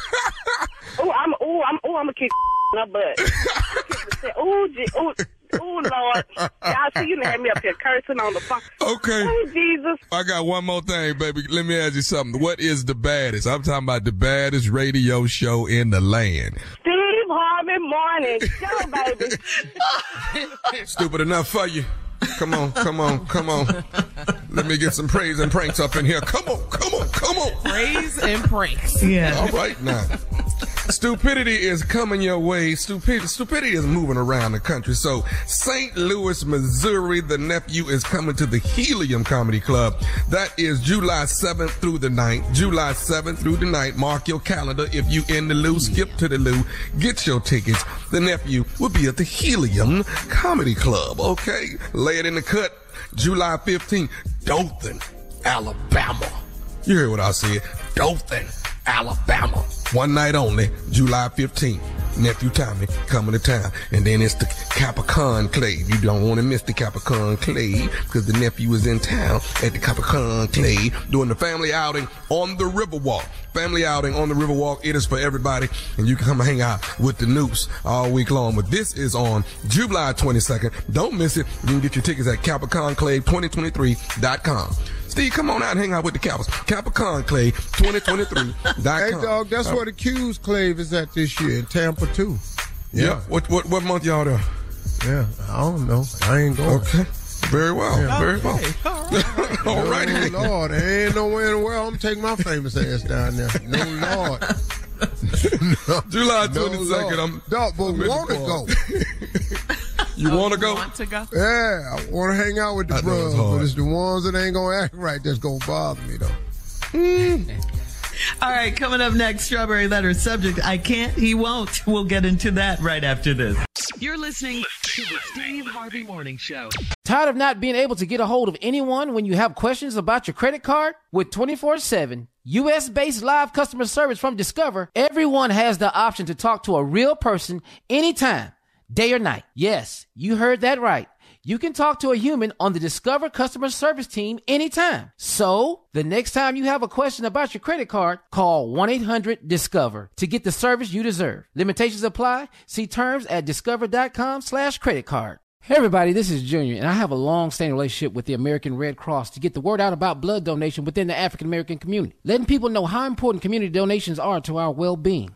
[laughs] oh, I'm, oh, I'm, oh, I'm gonna kick [laughs] my butt. oh, gee, oh, oh, Lord, y'all see, you had me up here cursing on the phone. Okay. Oh, Jesus. I got one more thing, baby. Let me ask you something. What is the baddest? I'm talking about the baddest radio show in the land. Steve Harvey Morning Show, baby. [laughs] Stupid enough for you. Come on, come on, come on. Let me get some praise and pranks up in here. Come on, come on, come on. Praise and pranks. Yeah. All right now. Stupidity is coming your way. Stupidity, stupidity is moving around the country. So, St. Louis, Missouri, the nephew is coming to the Helium Comedy Club. That is July 7th through the 9th. July 7th through the 9th. Mark your calendar. If you in the loo, skip to the loo. Get your tickets. The nephew will be at the Helium Comedy Club. Okay, lay it in the cut. July 15th, Dothan, Alabama. You hear what I said. Dothan, Alabama. One night only, July 15th. Nephew Tommy coming to town. And then it's the Kappa Konclave. You don't want to miss the Kappa Konclave because the nephew is in town at the Kappa Konclave doing the family outing on the Riverwalk. Family outing on the Riverwalk. It is for everybody. And you can come and hang out with the Nupes all week long. But this is on July 22nd. Don't miss it. You can get your tickets at CapricornClave2023.com. Steve, come on out and hang out with the Cowboys. Caps. CapricornClave2023.com. Hey, dog, that's uh, where the Q's Clave is at this year in Tampa, too. Yeah. What what what month y'all there? Yeah, I don't know. I ain't going. Okay. Very well. Yeah. Very well. [laughs] All righty. No, Lord, there ain't nowhere in the world I'm taking my famous ass down there. No, Lord. [laughs] July No, 22nd. Lord. I'm Dog, but I'm in the want to go. [laughs] You oh, want to go? Want to go? Yeah, I want to hang out with the I bros, but it's the ones that ain't gonna act right that's gonna bother me though. [laughs] All right, coming up next, Strawberry Letter subject I can't, he won't. We'll get into that right after this. You're listening to the Steve Harvey Morning Show. Tired of not being able to get a hold of anyone when you have questions about your credit card? With 24 7 US based live customer service from Discover, everyone has the option to talk to a real person anytime, day or night. Yes, you heard that right. You can talk to a human on the Discover customer service team anytime. So, the next time you have a question about your credit card, call 1-800-DISCOVER to get the service you deserve. Limitations apply. See terms at discover.com slash credit card. Hey everybody, this is Junior, and I have a long-standing relationship with the American Red Cross to get the word out about blood donation within the African American community, letting people know how important community donations are to our well-being.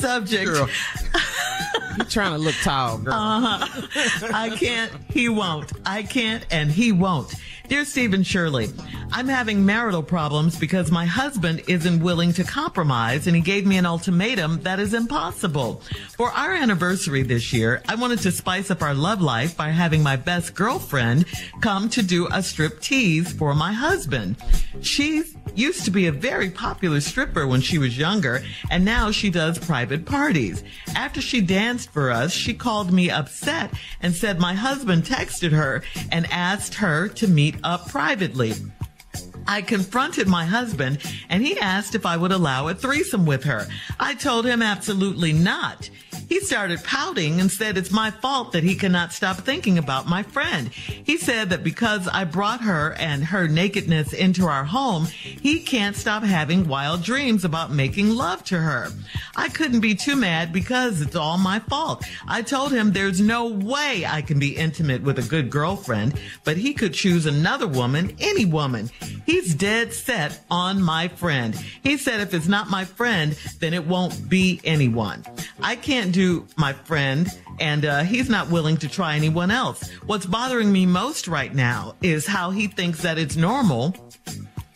Subject. Girl. [laughs] You're trying to look tall, girl. Uh-huh. I can't, he won't. I can't, and he won't. Dear Stephen Shirley, I'm having marital problems because my husband isn't willing to compromise and he gave me an ultimatum that is impossible. For our anniversary this year, I wanted to spice up our love life by having my best girlfriend come to do a strip tease for my husband. She used to be a very popular stripper when she was younger and now she does private parties. After she danced for us, she called me upset and said my husband texted her and asked her to meet up privately. I confronted my husband and he asked if I would allow a threesome with her. I told him absolutely not. He started pouting and said it's my fault that he cannot stop thinking about my friend. He said that because I brought her and her nakedness into our home, he can't stop having wild dreams about making love to her. I couldn't be too mad because it's all my fault. I told him there's no way I can be intimate with a good girlfriend, but he could choose another woman, any woman. He's dead set on my friend. He said if it's not my friend, then it won't be anyone. I can't do my friend and uh, he's not willing to try anyone else. What's bothering me most right now is how he thinks that it's normal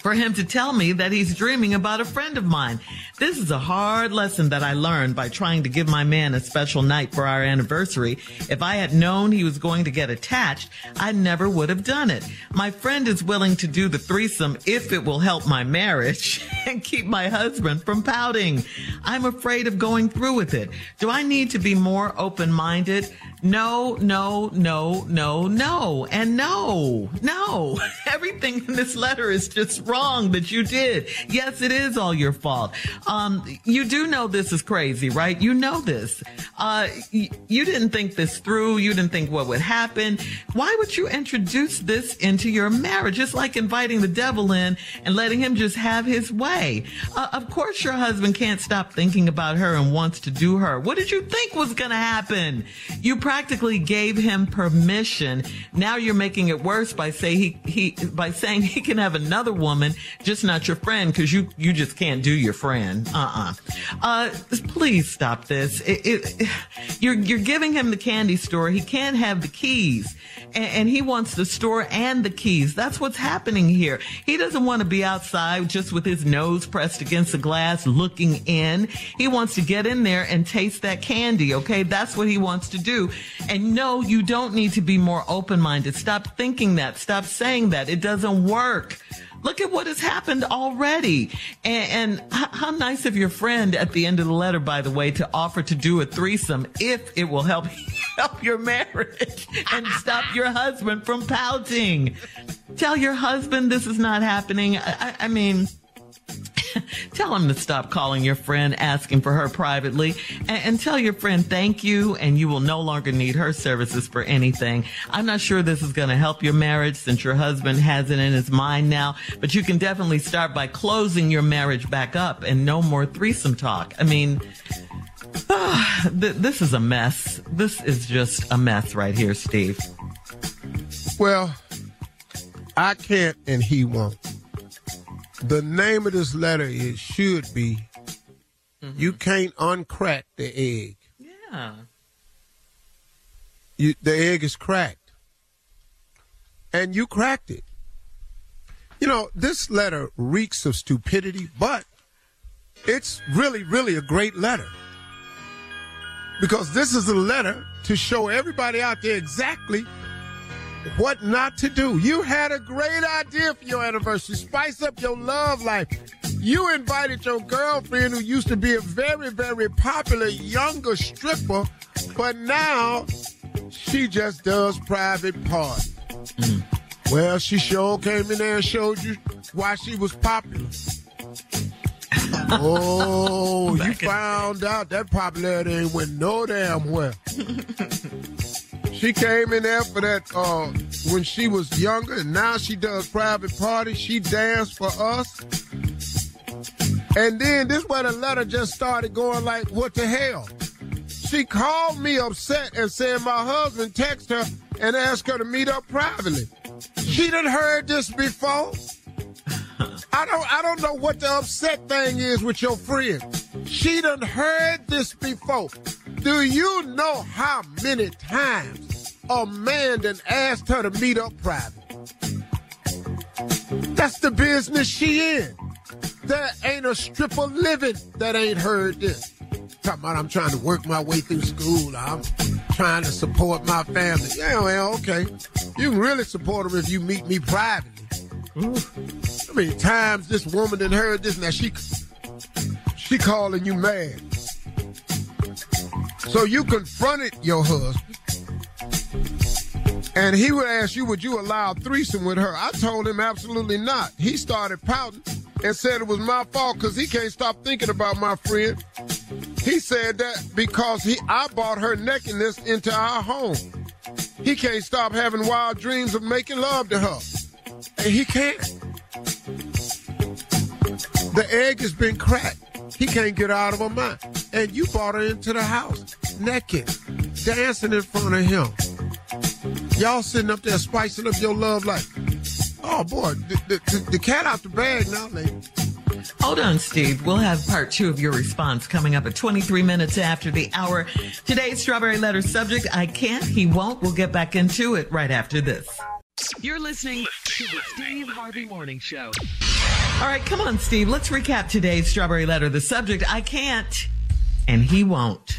for him to tell me that he's dreaming about a friend of mine. This is a hard lesson that I learned by trying to give my man a special night for our anniversary. If I had known he was going to get attached, I never would have done it. My friend is willing to do the threesome if it will help my marriage [laughs] and keep my husband from pouting. I'm afraid of going through with it. Do I need to be more open-minded? No, no, no, no, no, and no, no. [laughs] Everything in this letter is just wrong that you did. Yes, it is all your fault. Um, you do know this is crazy, right? You know this. Uh, y- you didn't think this through. You didn't think what would happen. Why would you introduce this into your marriage? It's like inviting the devil in and letting him just have his way. Uh, of course, your husband can't stop thinking about her and wants to do her. What did you think was going to happen? You practically gave him permission. Now you're making it worse by say he, he, by saying he can have another woman, just not your friend, because you, you just can't do your friend. Uh-uh. Uh, please stop this. It, it, you're, you're giving him the candy store. He can't have the keys and, and he wants the store and the keys. That's what's happening here. He doesn't want to be outside just with his nose pressed against the glass looking in. He wants to get in there and taste that candy. Okay. That's what he wants to do. And no, you don't need to be more open minded. Stop thinking that. Stop saying that. It doesn't work. Look at what has happened already. And, and how nice of your friend at the end of the letter, by the way, to offer to do a threesome if it will help [laughs] help your marriage and stop your husband from pouting. Tell your husband this is not happening. I, I, I mean, Tell him to stop calling your friend asking for her privately and, and tell your friend thank you and you will no longer need her services for anything. I'm not sure this is going to help your marriage since your husband has it in his mind now, but you can definitely start by closing your marriage back up and no more threesome talk. I mean, ah, [sighs] th- this is a mess. This is just a mess right here, Steve. Well, I can't and he won't. The name of this letter is should be mm-hmm. you can't uncrack the egg. Yeah. You, the egg is cracked. And you cracked it. You know, this letter reeks of stupidity, but it's really, really a great letter. Because this is a letter to show everybody out there exactly what not to do. You had a great idea for your anniversary. Spice up your love life. You invited your girlfriend who used to be a very, very popular younger stripper, but now she just does private parties. Well, she sure came in there and showed you why she was popular. [laughs] oh, you found out that popularity ain't went no damn well. [laughs] She came in there for that uh, when she was younger, and now she does private parties. She danced for us. And then this where the letter just started going like, what the hell? She called me upset and said my husband texted her and asked her to meet up privately. She done heard this before. I don't I don't know what the upset thing is with your friend. She done heard this before. Do you know how many times a man done asked her to meet up private? That's the business she in. There ain't a stripper living that ain't heard this. Talking about I'm trying to work my way through school. I'm trying to support my family. Yeah, well, okay. You can really support them if you meet me privately. How many times this woman done heard this? Now she she calling you mad. So you confronted your husband, and he would ask you, would you allow a threesome with her? I told him absolutely not. He started pouting and said it was my fault because he can't stop thinking about my friend. He said that because he I bought her nakedness into our home. He can't stop having wild dreams of making love to her. And he can't. The egg has been cracked. He can't get out of her mind. And you brought her into the house naked, dancing in front of him. Y'all sitting up there spicing up your love life. Oh boy, the, the, the, cat out the bag now, lady. Hold on, Steve. We'll have part two of your response coming up at 23 minutes after the hour. Today's Strawberry Letter subject, I can't, he won't. We'll get back into it right after this. You're listening to the Steve Harvey Morning Show. All right, come on, Steve. Let's recap today's Strawberry Letter. The subject, I can't, and he won't.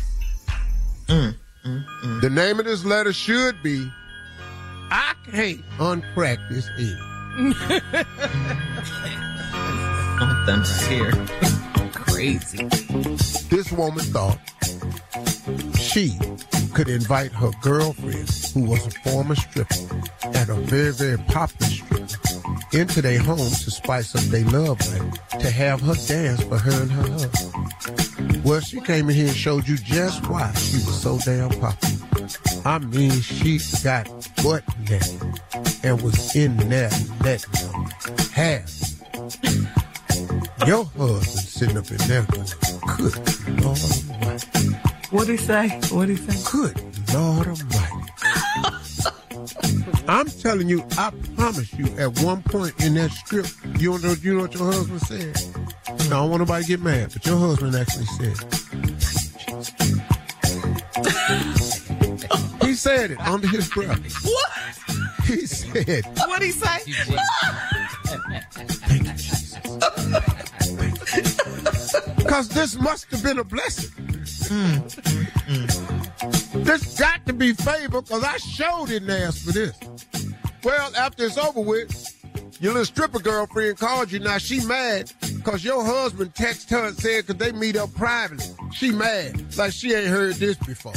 Mm, mm, mm. The name of this letter should be I can't uncrack this egg. Something right here. Crazy. This woman thought she could invite her girlfriend, who was a former stripper and a very, very popular stripper, into their home to spice up their love life, to have her dance for her and her husband. Well, she came in here and showed you just why she was so damn popular. I mean, she got butt naked and was in there letting them. Your husband sitting up in there good Lord. What'd he say? What'd he say? Good Lord Almighty. [laughs] I'm telling you, I promise you, at one point in that strip, you know, you know what your husband said? I don't want nobody to get mad, but your husband actually said, he said it under his breath. What? He said, What'd he say? because this must have been a blessing. Mm. This got to be favor because I sure didn't ask for this. Well, after it's over with, your little stripper girlfriend called you. Now she mad because your husband texted her and said could they meet up privately. She mad like she ain't heard this before.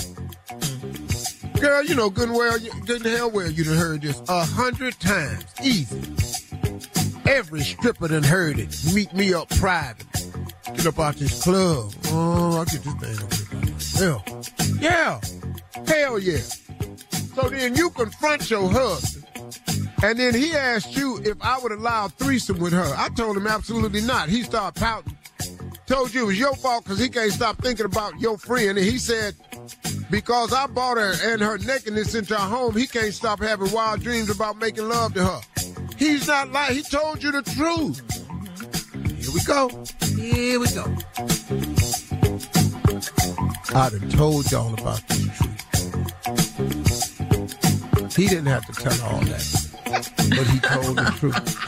Girl, you know good and well, good and hell well you done heard this a hundred times. Easy. Every stripper done heard it. Meet me up private. get up out this club. Oh, I get this thing up here myself. Yeah. Hell yeah. So then you confront your husband. And then he asked you if I would allow a threesome with her. I told him absolutely not. He started pouting. Told you it was your fault because he can't stop thinking about your friend. And he said, because I brought her and her nakedness into our home, he can't stop having wild dreams about making love to her. He's not lying. He told you the truth. Here we go. Here we go. I done told y'all about this truth. He didn't have to tell all that, but he told the truth.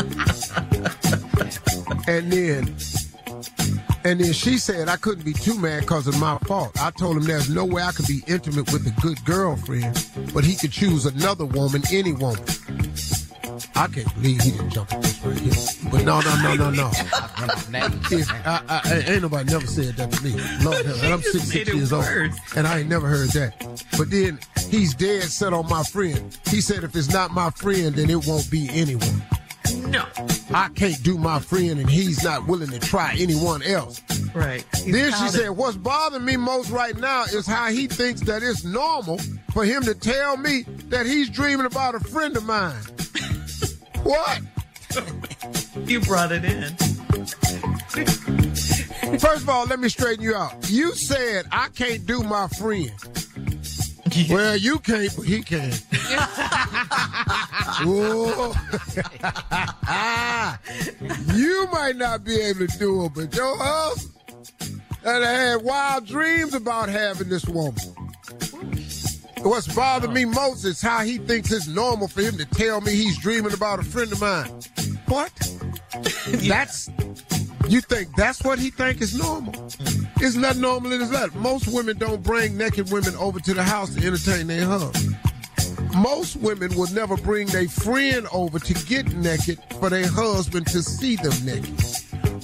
And then and then she said I couldn't be too mad because of my fault. I told him there's no way I could be intimate with a good girlfriend, but he could choose another woman, any woman. I can't believe he didn't jump at this right here. But no, no, no, no, no. If, I, I, I- ain't nobody never said that to me. Lord, and I'm just 66 years old, and I ain't never heard that. But then he's dead set on my friend. He said if it's not my friend, then it won't be anyone. No. I can't do my friend, and he's not willing to try anyone else. Right. He's then she said, What's bothering me most right now is how he thinks that it's normal for him to tell me that he's dreaming about a friend of mine. What? You brought it in. First of all, let me straighten you out. You said I can't do my friend. Well, you can't, but he can. [laughs] [laughs] You might not be able to do it, but your husband that had wild dreams about having this woman. What's bothered me most is how he thinks it's normal for him to tell me he's dreaming about a friend of mine. What? [laughs] That's you think that's what he think is normal? It's not normal in his life. Most women don't bring naked women over to the house to entertain their husband. Most women will never bring their friend over to get naked for their husband to see them naked.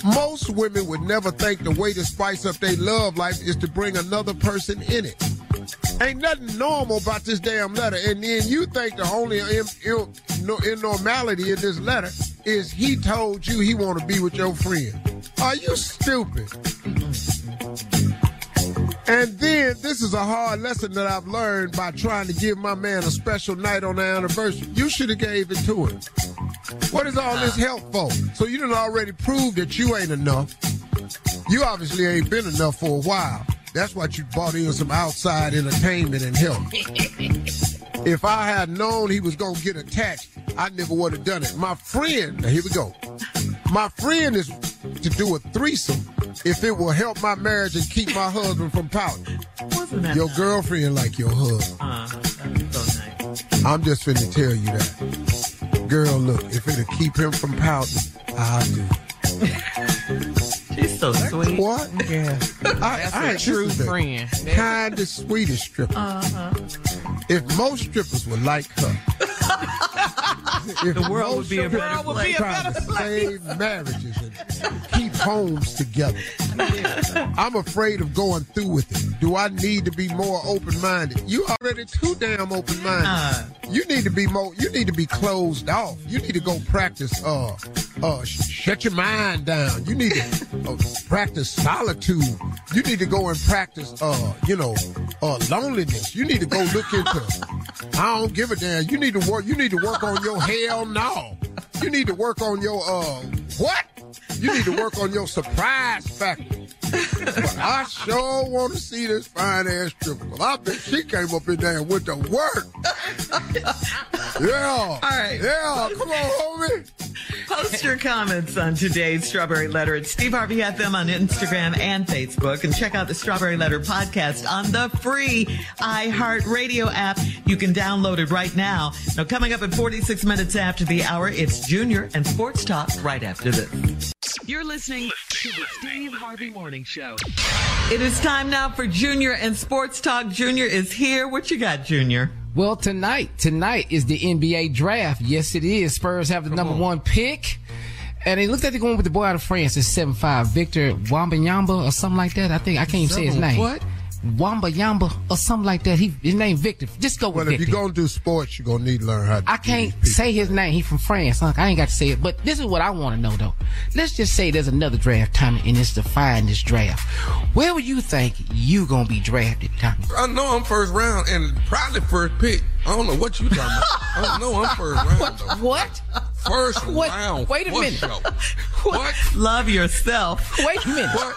Most women would never think the way to spice up their love life is to bring another person in it. Ain't nothing normal about this damn letter. And then you think the only in, in, no, normality in this letter is he told you he want to be with your friend. Are you stupid? And then this is a hard lesson that I've learned by trying to give my man a special night on the anniversary. You should have gave it to him. What is all this help for? So you done already proved that you ain't enough. You obviously ain't been enough for a while. That's why you bought in some outside entertainment and help. [laughs] If I had known he was gonna get attached, I never would have done it. My friend, now here we go. My friend is to do a threesome if it will help my marriage and keep my husband from pouting. Your nice? girlfriend like your husband. Uh, that was so nice. I'm just finna tell you that. Girl, look, if it'll keep him from pouting, I'll do. [laughs] She's so sweet. What? Yeah. I, That's I a true friend. Kind of sweetest stripper. Uh-huh. If most strippers were like her, if [laughs] The world would be a better would be a better to save marriages and keep homes together. I'm afraid of going through with it. Do I need to be more open-minded? You already too damn open-minded. Uh. You need to be more. You need to be closed off. You need to go practice. Uh, uh, sh- shut your mind down. You need to uh, practice solitude. You need to go and practice. Uh, you know, uh, loneliness. You need to go look into. I don't give a damn. You need to work. You need to work on your hell no. You need to work on your uh what? You need to work on your surprise factor. But I sure want to see this fine ass stripper. 'cause I bet she came up in there and went to work. [laughs] Yeah. All right. Yeah. Come on, homie. Post your comments on today's Strawberry Letter at Steve Harvey FM on Instagram and Facebook. And check out the Strawberry Letter podcast on the free iHeartRadio app. You can download it right now. Now, coming up at 46 minutes after the hour, it's Junior and Sports Talk right after this. You're listening to the Steve Harvey Morning Show. It is time now for Junior and Sports Talk. Junior is here. What you got, Junior? Well, tonight, tonight is the NBA draft. Yes, it is. Spurs have the number one pick. And it looks like they're going with the boy out of France. It's 7-5, Victor Wambanyamba or something like that. I think, I can't even say his name. what? Wamba Yamba or something like that. He his name Victor. Just go with Well, if you're gonna do sports, you're gonna need to learn how. to I can't say his name. He from France. Huh? I ain't got to say it. But this is what I want to know though. Let's just say there's another draft, Tommy, and it's to find this draft. Where would you think you gonna be drafted, Tommy? I know I'm first round and probably first pick. I don't know what you talking about. I don't know I'm first [laughs] round though. What? First [laughs] What? round. Wait a [laughs] What minute. show? What? Love yourself. [laughs] Wait a minute. What?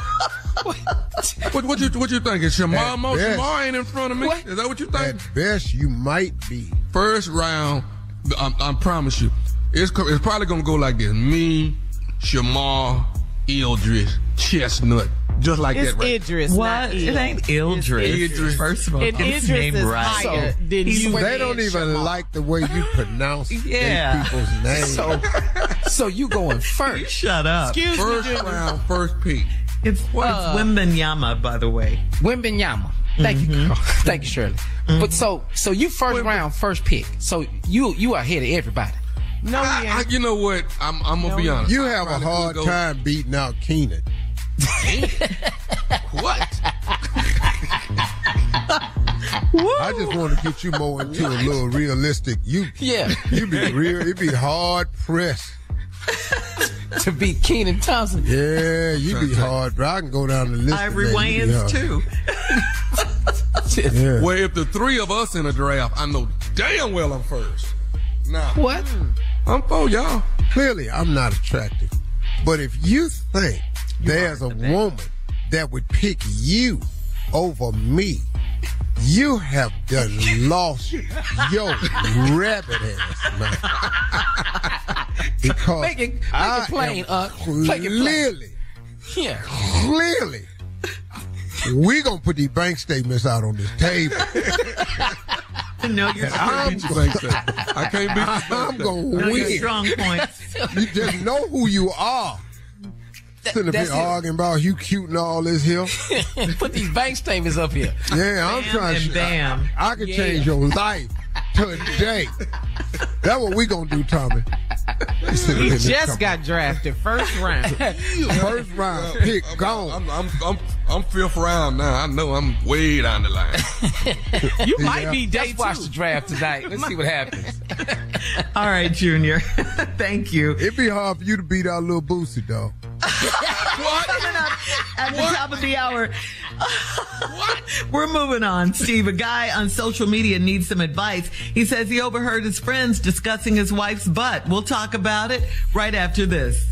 what, what you what you thinking? Shemar At Mo best. Shemar ain't in front of me. Is that what you think? At best, you might be. First round, I, I promise you, it's it's probably gonna go like this: me, Shemar, Eldridge, Chestnut, just like It's that. Right? Idris, What? not It Eel. ain't Eldridge. Idris. First of all, And get his Idris name is right. higher than you. They don't even Shemar. like the way you pronounce [laughs] Yeah. people's names. So, so you going first? [laughs] Shut up. Excuse me, First Junior. round, first pick. It's, it's uh, Wembanyama, by the way. Wembanyama. Thank you, mm-hmm. girl. [laughs] Thank you, Shirley. Mm-hmm. But so, so you first round, first pick. So you you are ahead of everybody. No, I, I, you know what? I'm I'm gonna be honest. You have a hard time beating out Keenan. What? I just want to get you more into a little realistic. You, Yeah. you be real. It'd be hard pressed. to beat Kenan Thompson. Yeah, you be hard. But I can go down the list. Ivory man. Wayans, too. Yeah. Well, if the three of us in a draft, I know damn well I'm first. Now, What? Hmm. I'm for y'all. Clearly, I'm not attractive. But if you think there's a woman that would pick you over me, you have done [laughs] lost your rabbit ass, man. [laughs] Because Make it- make it I plain, uh, it plain. clearly, Yeah. clearly, we gonna put these bank statements out on this table. [laughs] No, you're I'm, your. I can't your I'm gonna no, win. strong points. You just know who you are. Sitting up that's here it. arguing about you cute and all this here. [laughs] Put these bank statements up here. Yeah, I'm Bam trying and to. bam. I, I can Yeah. change your life today. That's what we gonna do, Tommy. [laughs] You He just got drafted first round. [laughs] first round pick I'm, gone. I'm, I'm, I'm, I'm fifth round now. I know I'm way down the line. You Yeah. might be day Let's watch the draft tonight. Let's see what happens. All right, Junior. Thank you. It'd be hard for you to beat out little Boosie, dog. Coming up at the top of the hour. [laughs] We're moving on, Steve. A guy on social media needs some advice. He says he overheard his friends discussing his wife's butt. We'll talk about it right after this.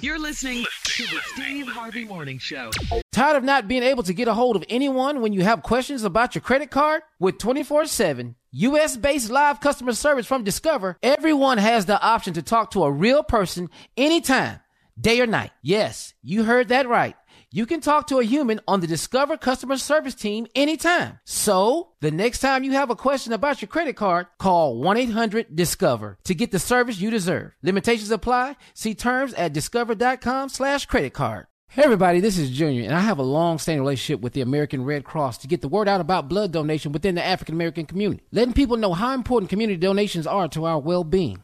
You're listening to the Steve Harvey Morning Show. Tired of not being able to get a hold of anyone when you have questions about your credit card? With 24 7 US based live customer service from Discover, everyone has the option to talk to a real person anytime, day or night. Yes, you heard that right. You can talk to a human on the Discover customer service team anytime. So, the next time you have a question about your credit card, call 1-800-DISCOVER to get the service you deserve. Limitations apply. See terms at discover.com slash credit card. Hey everybody, this is Junior, and I have a long-standing relationship with the American Red Cross to get the word out about blood donation within the African American community, letting people know how important community donations are to our well-being.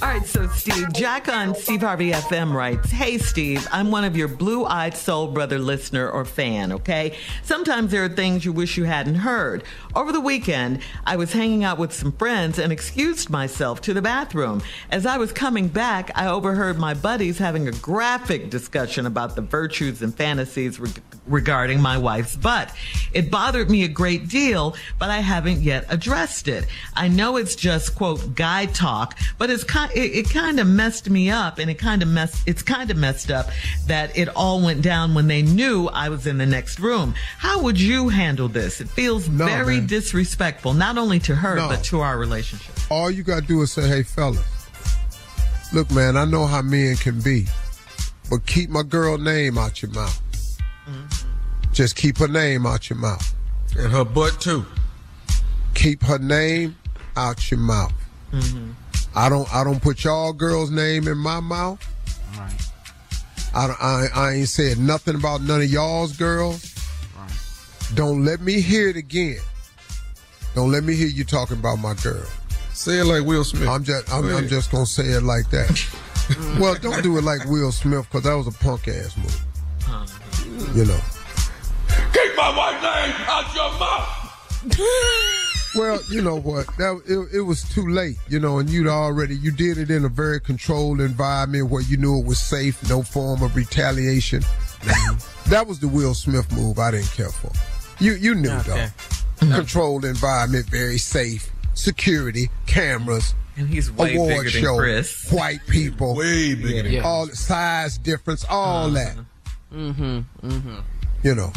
All right, so Steve, Jack on Steve Harvey FM writes, Hey Steve, I'm one of your blue eyed soul brother listener or fan, okay? Sometimes there are things you wish you hadn't heard. Over the weekend, I was hanging out with some friends and excused myself to the bathroom. As I was coming back, I overheard my buddies having a graphic discussion about the virtues and fantasies reg- regarding my wife's butt. It bothered me a great deal, but I haven't yet addressed it. I know it's just quote guy talk, but it's kind it, it kind of messed me up and it kind of messed it's kind of messed up that it all went down when they knew I was in the next room. How would you handle this? It feels very man. disrespectful not only to her No. but to our relationship. All you gotta do is say, "Hey, fellas, look, man, I know how men can be, but keep my girl name out your mouth. Just keep her name out your mouth. And her butt too. Keep her name out your mouth. Mm-hmm. I don't I don't put y'all girls' name in my mouth. I, I I ain't said nothing about none of y'all's girls. Right. Don't let me hear it again. Don't let me hear you talking about my girl. Say it like Will Smith. I'm just I'm, I'm just gonna say it like that. [laughs] well, don't do it like Will Smith because that was a punk ass move. You know. Keep my wife's name out your mouth. Well, you know what? That it, it was too late, you know, and you'd already you did it in a very controlled environment where you knew it was safe, no form of retaliation. that was the Will Smith move I didn't care for. You you knew Okay. though. Controlled environment, very safe, security, cameras, And he's way award bigger than Chris. white people, way bigger than all size difference, all that. Mm-hmm. Mm-hmm. You know,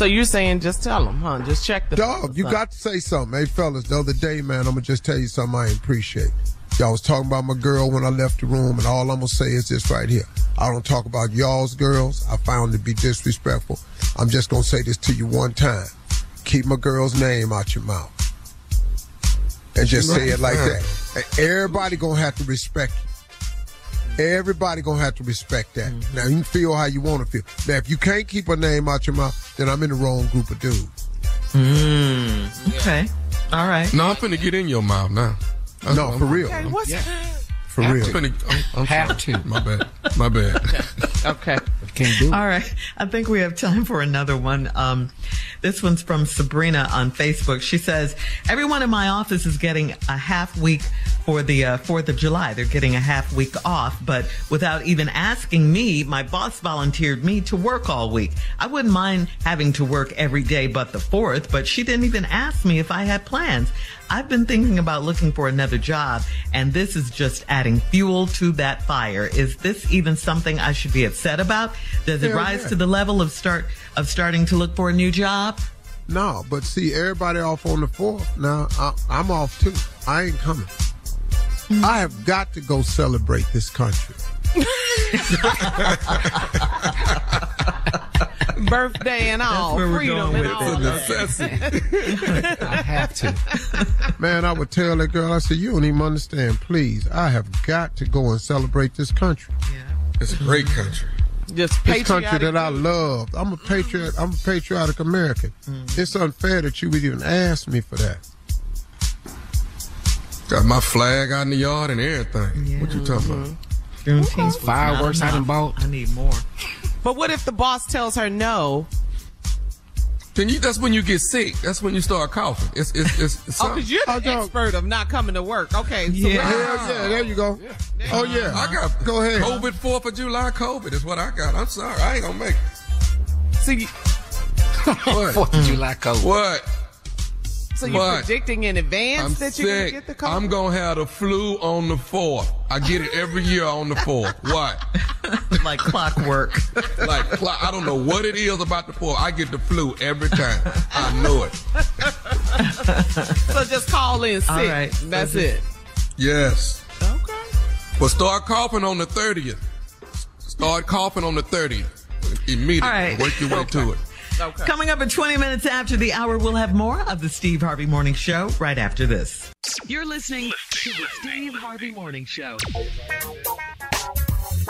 So you're saying just tell them, huh? Just check the Dog, you got to say something. Hey, fellas, the other day, man, I'm going to just tell you something I appreciate. Y'all was talking about my girl when I left the room, and all I'm going to say is this right here. I don't talk about y'all's girls. I found it to be disrespectful. I'm just going to say this to you one time. Keep my girl's name out your mouth. And just say it like that. And everybody going to have to respect you. Everybody gonna have to respect that. Now you can feel how you want to feel. Now if you can't keep a name out your mouth, then I'm in the wrong group of dudes. Mm. Okay. All right. No, I'm finna get in your mouth now. That's No, for real. Okay, what's For I'm real. finna- I'm- I'm Have sorry. to. My bad. My bad. [laughs] okay? Can't do it. All right. I think we have time for another one. Um, this one's from Sabrina on Facebook. She says, Everyone in my office is getting a half week for the uh, 4th of July. They're getting a half week off, but without even asking me, my boss volunteered me to work all week. I wouldn't mind having to work every day but the 4th, but she didn't even ask me if I had plans. I've been thinking about looking for another job, and this is just adding fuel to that fire. Is this even something I should be upset about? Does it Hell rise yeah. to the level of start of starting to look for a new job? No, but see, everybody off on the fourth. Now I, I'm off too. I ain't coming. Hmm. I have got to go celebrate this country. [laughs] Birthday and all, where we're freedom going and with all. it. [laughs] I have to. Man, I would tell that girl, I said, you don't even understand. Please, I have got to go and celebrate this country. Yeah. It's a great country. Just This country that I love. I'm a patriot. I'm a patriotic American. Mm-hmm. It's unfair that you would even ask me for that. Got my flag out in the yard and everything. What you talking about? Mm-hmm. Juneteenth was Fireworks not I done enough. bought. I need more. But what if the boss tells her no? Then you, that's when you get sick. That's when you start coughing. It's it's it's, it's Oh, because you're the expert of not coming to work. Okay. So Yeah. Hell yeah, there you go. Oh yeah, I got Go ahead. COVID Fourth of July COVID is what I got. I'm sorry, I ain't gonna make it. So, you, What? Fourth of July code. What? So you're What? predicting in advance I'm that you're going to get the COVID? I'm gonna have the flu on the fourth. I get it every year on the fourth. What? [laughs] like clockwork. Like cl- I don't know what it is about the fourth. I get the flu every time. I know it. [laughs] so just call in sick. All right. So That's just- it. Yes. Okay. But start coughing on the thirtieth. Start coughing on the thirtieth. Immediately. All right. Work your way to it. Okay. Coming up at 20 minutes after the hour, we'll have more of the Steve Harvey Morning Show right after this. You're listening to the Steve Harvey Morning Show.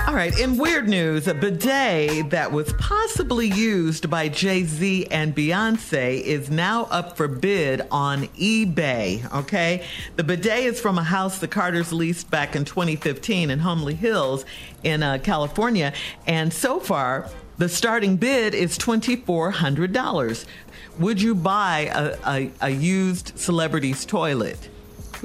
All right, in weird news, a bidet that was possibly used by Jay Z and Beyonce is now up for bid on eBay. Okay, the bidet is from a house the Carters leased back in 2015 in Holmby Hills in uh, California, and so far the starting bid is $2,400. Would you buy a, a, a used celebrity's toilet?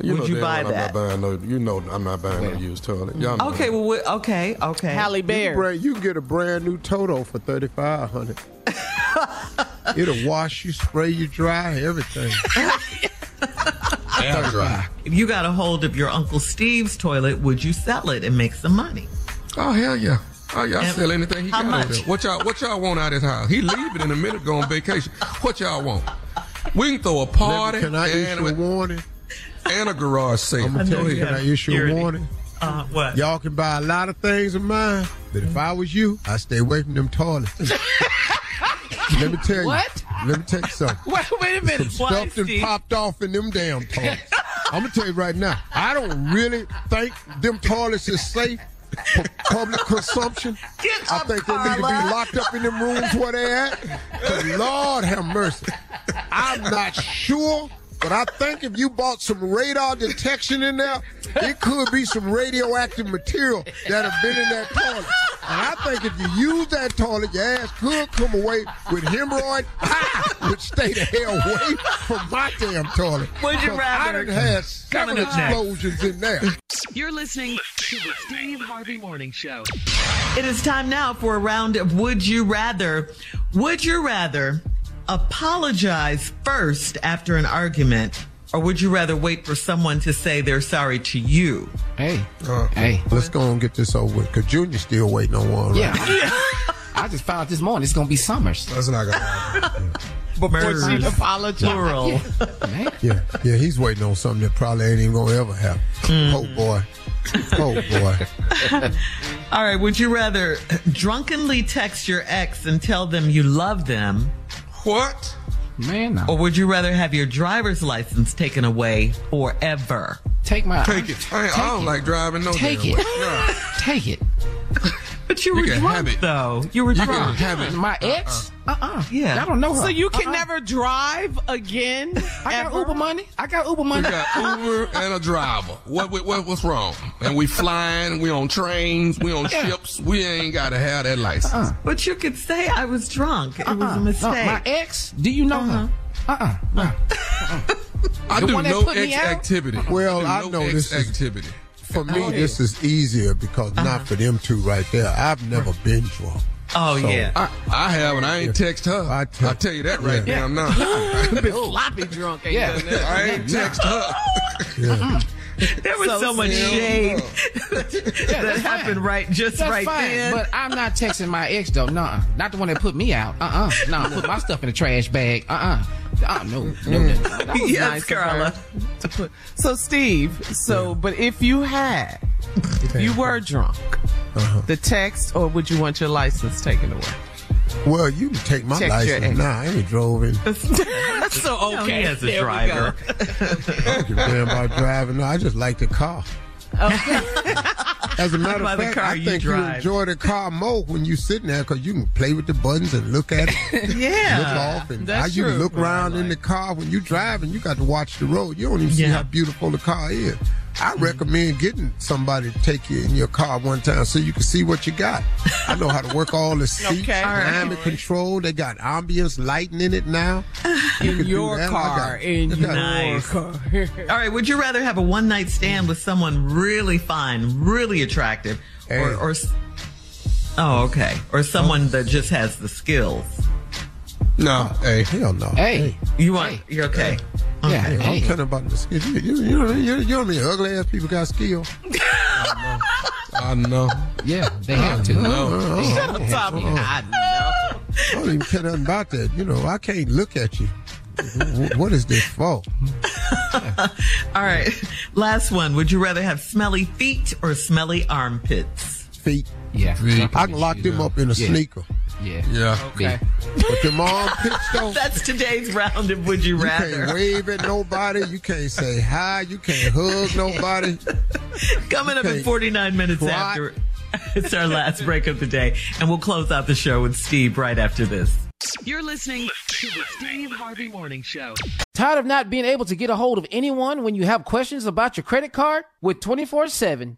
You Would know you damn buy well that? I'm not buying no. You know I'm not buying no used toilet. Y'all know Okay, that. well, okay, okay. Halle You can, Berry. you can get a brand new Toto for thirty five hundred. [laughs] It'll wash you, spray you dry, everything. [laughs] Air dry. If you got a hold of your Uncle Steve's toilet, would you sell it and make some money? Oh hell yeah. Oh yeah, I And sell anything he how got over there. What y'all what y'all want out of his house? He leaving in a minute, go on vacation. What y'all want? We can throw a party Can I and, issue a warning? and a garage sale. I'm gonna tell know you, you can I have issue a security. warning? Uh, what? Y'all can buy a lot of things of mine, but if I was you, I'd stay away from them toilets. [laughs] Let me tell you. What? Let me tell you something. [laughs] Wait, wait a minute. Some stuff that popped off in them damn toilets. I'm gonna tell you right now. I don't really think them toilets is safe for public consumption. Get I think they need to be locked up in them rooms where they at. [laughs] Lord have mercy. I'm not sure, but I think if you bought some radar detection in there, it could be some radioactive material that have been in that toilet. And I think if you use that toilet, your ass could come away with hemorrhoid, [laughs] which stay the hell away from my damn toilet. Would you rather? I done had several Coming up next. explosions in there. You're listening to the Steve Harvey Morning Show. It is time now for a round of Would You Rather. Would you rather apologize first after an argument, or would you rather wait for someone to say they're sorry to you? Hey, Uh, hey. Let's go and get this over with, because Junior's still waiting on one. Right? Yeah. [laughs] I just found out this morning it's gonna be Summers. That's not gonna happen. [laughs] Before she Murders. apologized. Plural. [laughs] Man. Yeah, yeah, he's waiting on something that probably ain't even gonna ever happen. Mm-hmm. Oh boy, oh boy. All right, would you rather drunkenly text your ex and tell them you love them, What? Man, no. or would you rather have your driver's license taken away forever? Take my Take it. I, ain't- I don't it. like driving no Take damn it. way. Nah. [laughs] Take it. But you You were can drunk, have it. though. You were You drunk. can have it. My ex? Uh uh Yeah. I don't know her. So you can Uh-uh. never drive again? I got? Uber money. I got Uber money. We money. got Uber [laughs] and a driver. What, what, what what's wrong? And we flying, we on trains, we on Yeah. ships. We ain't got to have that license. Uh-uh. But you could say I was drunk. It was Uh-uh. a mistake. No, my ex? Do you know her? Uh uh [laughs] I The do one that no put me X out? activity. Well, do I know X this is- activity. For me, this is easier because not for them two right there. I've never been drunk. oh, So- yeah. I, I have, and I ain't text her. I I, te- tell you that right Yeah. now. [laughs] I'm not. been sloppy [laughs] drunk. Ain't Yeah. done that. [laughs] I ain't text her. Yeah. There was so, So much still- shade Yeah, that happened fine. right just That's right fine, then. but I'm not texting my ex though. Nah, not the one that put me out. Uh uh Nah, put my stuff in the trash bag. Uh uh Uh no, no, no. no. That was [laughs] Yes, nice Carla. So Steve, so but if you had, if you were drunk, Uh-huh. the text, or would you want your license taken away? Well, you can take my Check license. Nah, I ain't drove in. [laughs] so okay, he has a driver. I don't give a damn about driving. No, I just like the car. [laughs] As a [laughs] matter By of the fact, car I you think you drive. enjoy the car more when you sitting there because you can play with the buttons and look at it, [laughs] yeah, look yeah. off, and That's how you true. look around in the car when you driving. You got to watch the road. You don't even see how beautiful the car is. I recommend getting somebody to take you in your car one time so you can see what you got. I know how to work all the [laughs] seats, Okay. All right. climate control. They got ambience lighting in it now. You In your car, got- in your Nice. car. [laughs] All right. Would you rather have a one night stand with someone really fine, really attractive, Hey. or, or oh, okay, or someone that just has the skills? No, hey. Hell no. Hey, You want? Hey. You're okay. yeah, Hey, I'm hey. telling about the skill. You, you, you, know, you, you know what I mean? Ugly ass people got skill. [laughs] I know. I know. Yeah, they have to. No. Shut up, Tommy. I know. I don't even care nothing about that. You know, I can't look at you. What is this for? [laughs] All right. Last one. Would you rather have smelly feet or smelly armpits? Feet. Yeah, I can lock them uh, up in a Yeah. sneaker. Yeah, Yeah. Okay. But them armpits though, That's today's round of Would You you Rather. can't wave at nobody. You can't say hi. You can't hug nobody. Coming up in 49 minutes What? after. [laughs] It's our last break of the day, and we'll close out the show with Steve right after this. You're listening to the Steve Harvey Morning Show. Tired of not being able to get a hold of anyone when you have questions about your credit card? With 24 7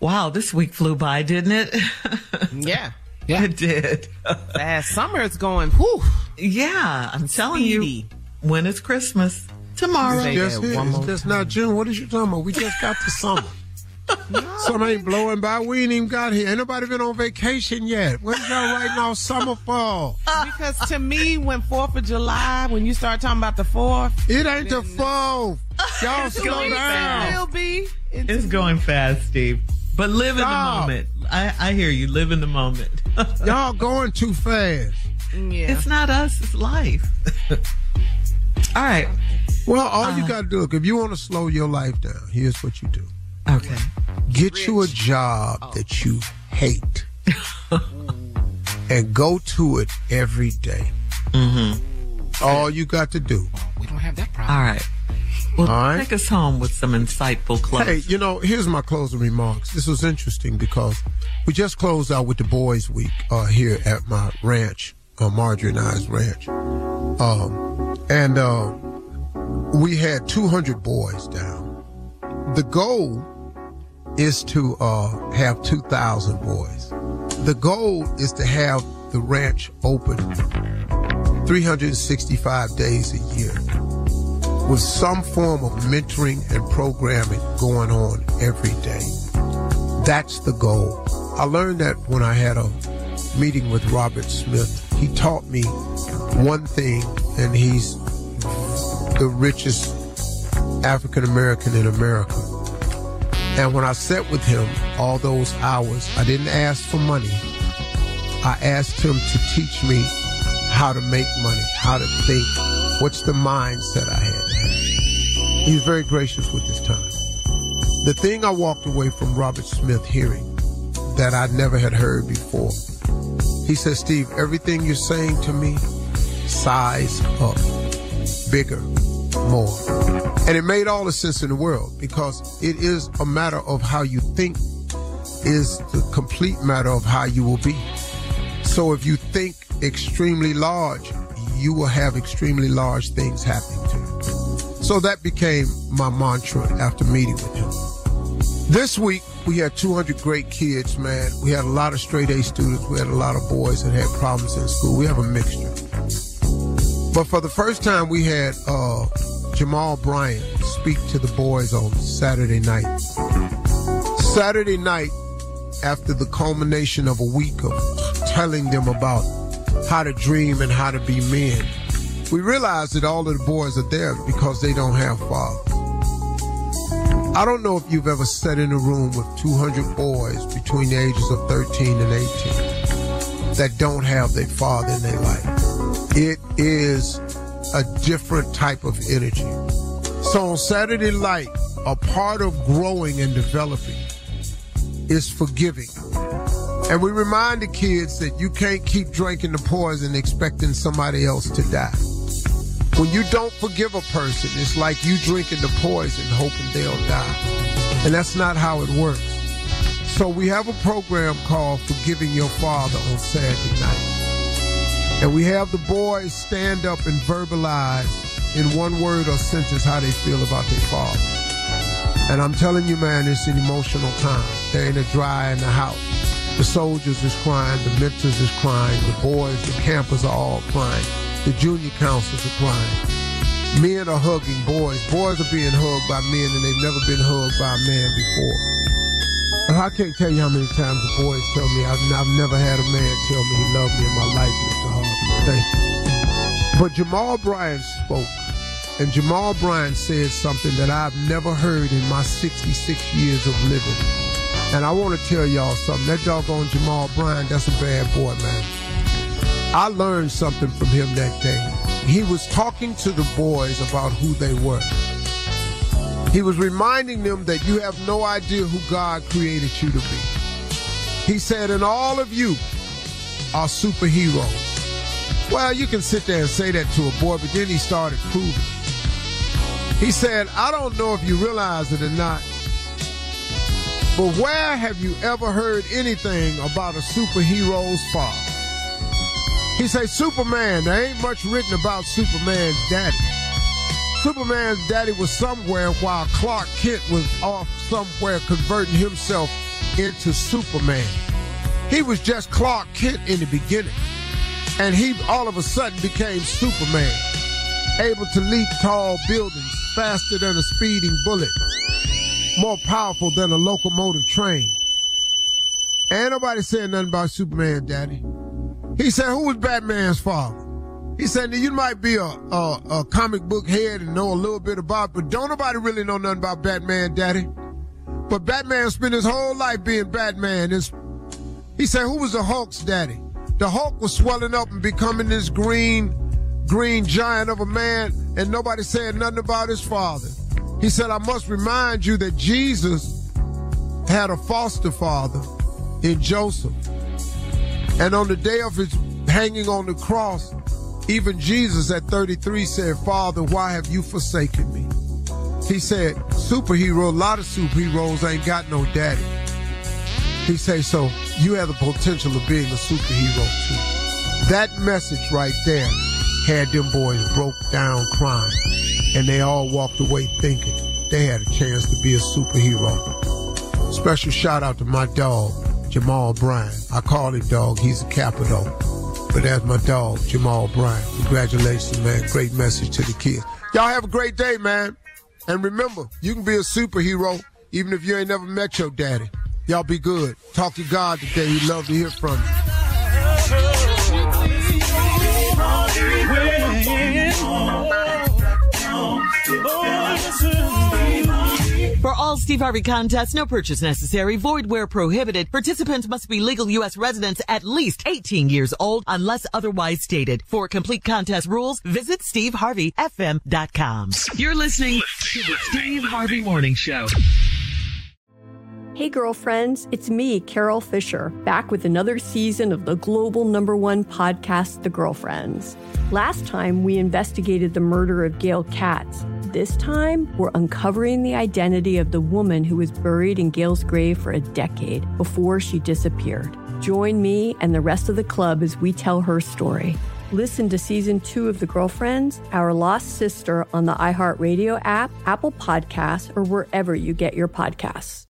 Wow, this week flew by, didn't it? Yeah. [laughs] Yeah. it did. Fast summer is going. Whew. yeah, I'm telling Speedy. you, when is Christmas? Tomorrow. Say Just that It's more just not June. What is you talking about? We just got to summer. [laughs] Summer ain't blowing by. We ain't even got here. Ain't nobody been on vacation yet. When's y'all writing off summer fall? Because to me, when Fourth of July, when you start talking about the Fourth, it ain't the Fourth. [laughs] Y'all slow going down. Will be. It's going fast, Steve. But live in the moment. I, I hear you. Live in the moment. [laughs] Y'all going too fast. Yeah. It's not us, it's life. [laughs] All right. Well, all Uh, you got to do, if you want to slow your life down, here's what you do. Okay. Get you a job that you hate [laughs] and go to it every day. Mm-hmm. All you got to do. We don't have that problem. All right. Well, All right. take us home with some insightful close. Hey, you know, here's my closing remarks. This was interesting because we just closed out with the boys' week uh, here at my ranch, uh, Marjorie and I's ranch, um, and uh, we had 200 boys down. The goal is to uh, have 2,000 boys. The goal is to have the ranch open 365 days a year with some form of mentoring and programming going on every day. That's the goal. I learned that when I had a meeting with Robert Smith. He taught me one thing, and he's the richest African American in America. And when I sat with him all those hours, I didn't ask for money. I asked him to teach me how to make money, how to think, what's the mindset I had to have. He was very gracious with his time. The thing I walked away from Robert Smith hearing that I never had heard before, he said, Steve, everything you're saying to me, size up, bigger, more. And it made all the sense in the world because it is a matter of how you think is the complete matter of how you will be. So if you think extremely large, you will have extremely large things happening to you. So that became my mantra after meeting with him. This week, we had 200 great kids, man. We had a lot of straight A students. We had a lot of boys that had problems in school. We have a mixture. But for the first time, we had uh, Jamal Bryant speak to the boys on Saturday night. Saturday night, after the culmination of a week of telling them about how to dream and how to be men, we realize that all of the boys are there because they don't have fathers. I don't know if you've ever sat in a room with 200 boys between the ages of 13 and 18 that don't have their father in their life. It is a different type of energy. So on Saturday night, a part of growing and developing is forgiving. And we remind the kids that you can't keep drinking the poison expecting somebody else to die. When you don't forgive a person, it's like you drinking the poison hoping they'll die. And that's not how it works. So we have a program called Forgiving Your Father on Saturday night. And we have the boys stand up and verbalize in one word or sentence how they feel about their father. And I'm telling you, man, it's an emotional time. There ain't a dry in the house. The soldiers is crying, the mentors is crying, the boys, the campers are all crying, the junior counselors are crying. Men are hugging boys. Boys are being hugged by men, and they've never been hugged by a man before. And I can't tell you how many times the boys tell me I've, I've never had a man tell me he loved me in my life, Mr. Harvey. Thank you. But Jamal Bryant spoke, and Jamal Bryant said something that I've never heard in my 66 years of living. And I want to tell y'all something. That doggone Jamal Bryant, that's a bad boy, man. I learned something from him that day. He was talking to the boys about who they were. He was reminding them that you have no idea who God created you to be. He said, and all of you are superheroes. Well, you can sit there and say that to a boy, but then he started proving. He said, I don't know if you realize it or not, but where have you ever heard anything about a superhero's father? He said, Superman, there ain't much written about Superman's daddy. Superman's daddy was somewhere while Clark Kent was off somewhere converting himself into Superman. He was just Clark Kent in the beginning. And he all of a sudden became Superman, able to leap tall buildings faster than a speeding bullet. more powerful than a locomotive train. Ain't nobody saying nothing about Superman, Daddy. He said, who was Batman's father? He said, you might be a, a, a comic book head and know a little bit about, but don't nobody really know nothing about Batman, Daddy. But Batman spent his whole life being Batman. It's, he said, who was the Hulk's daddy? The Hulk was swelling up and becoming this green, green giant of a man, and nobody said nothing about his father. He said, I must remind you that Jesus had a foster father in Joseph. And on the day of his hanging on the cross, even Jesus at 33 said, Father, why have you forsaken me? He said, superhero, a lot of superheroes ain't got no daddy. He said, so you have the potential of being a superhero too. That message right there had them boys broke down crying. And they all walked away thinking they had a chance to be a superhero. Special shout out to my dog, Jamal Bryant. I call him dog, he's a capital. But that's my dog, Jamal Bryant. Congratulations, man. Great message to the kids. Y'all have a great day, man. And remember, you can be a superhero even if you ain't never met your daddy. Y'all be good. Talk to God today. He'd love to hear from you. For all Steve Harvey contests, no purchase necessary, void where prohibited. Participants must be legal U.S. residents at least 18 years old unless otherwise stated. For complete contest rules, visit SteveHarveyFM.com. You're listening to the Steve Harvey Morning Show. Hey, girlfriends, it's me, Carol Fisher, back with another season of the global number one podcast, The Girlfriends. Last time, we investigated the murder of Gail Katz. This time, we're uncovering the identity of the woman who was buried in Gail's grave for a decade before she disappeared. Join me and the rest of the club as we tell her story. Listen to season two of The Girlfriends, Our Lost Sister on the iHeartRadio app, Apple Podcasts, or wherever you get your podcasts.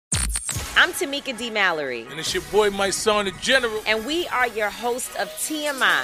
I'm Tamika D. Mallory. And it's your boy, Mysonne, the General. And we are your hosts of TMI.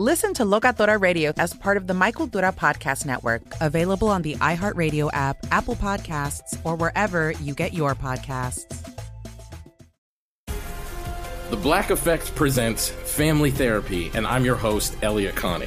Listen to Locatora Radio as part of the My Cultura Podcast Network, available on the iHeartRadio app, Apple Podcasts, or wherever you get your podcasts. The Black Effect presents Family Therapy, and I'm your host, Elliott Connie.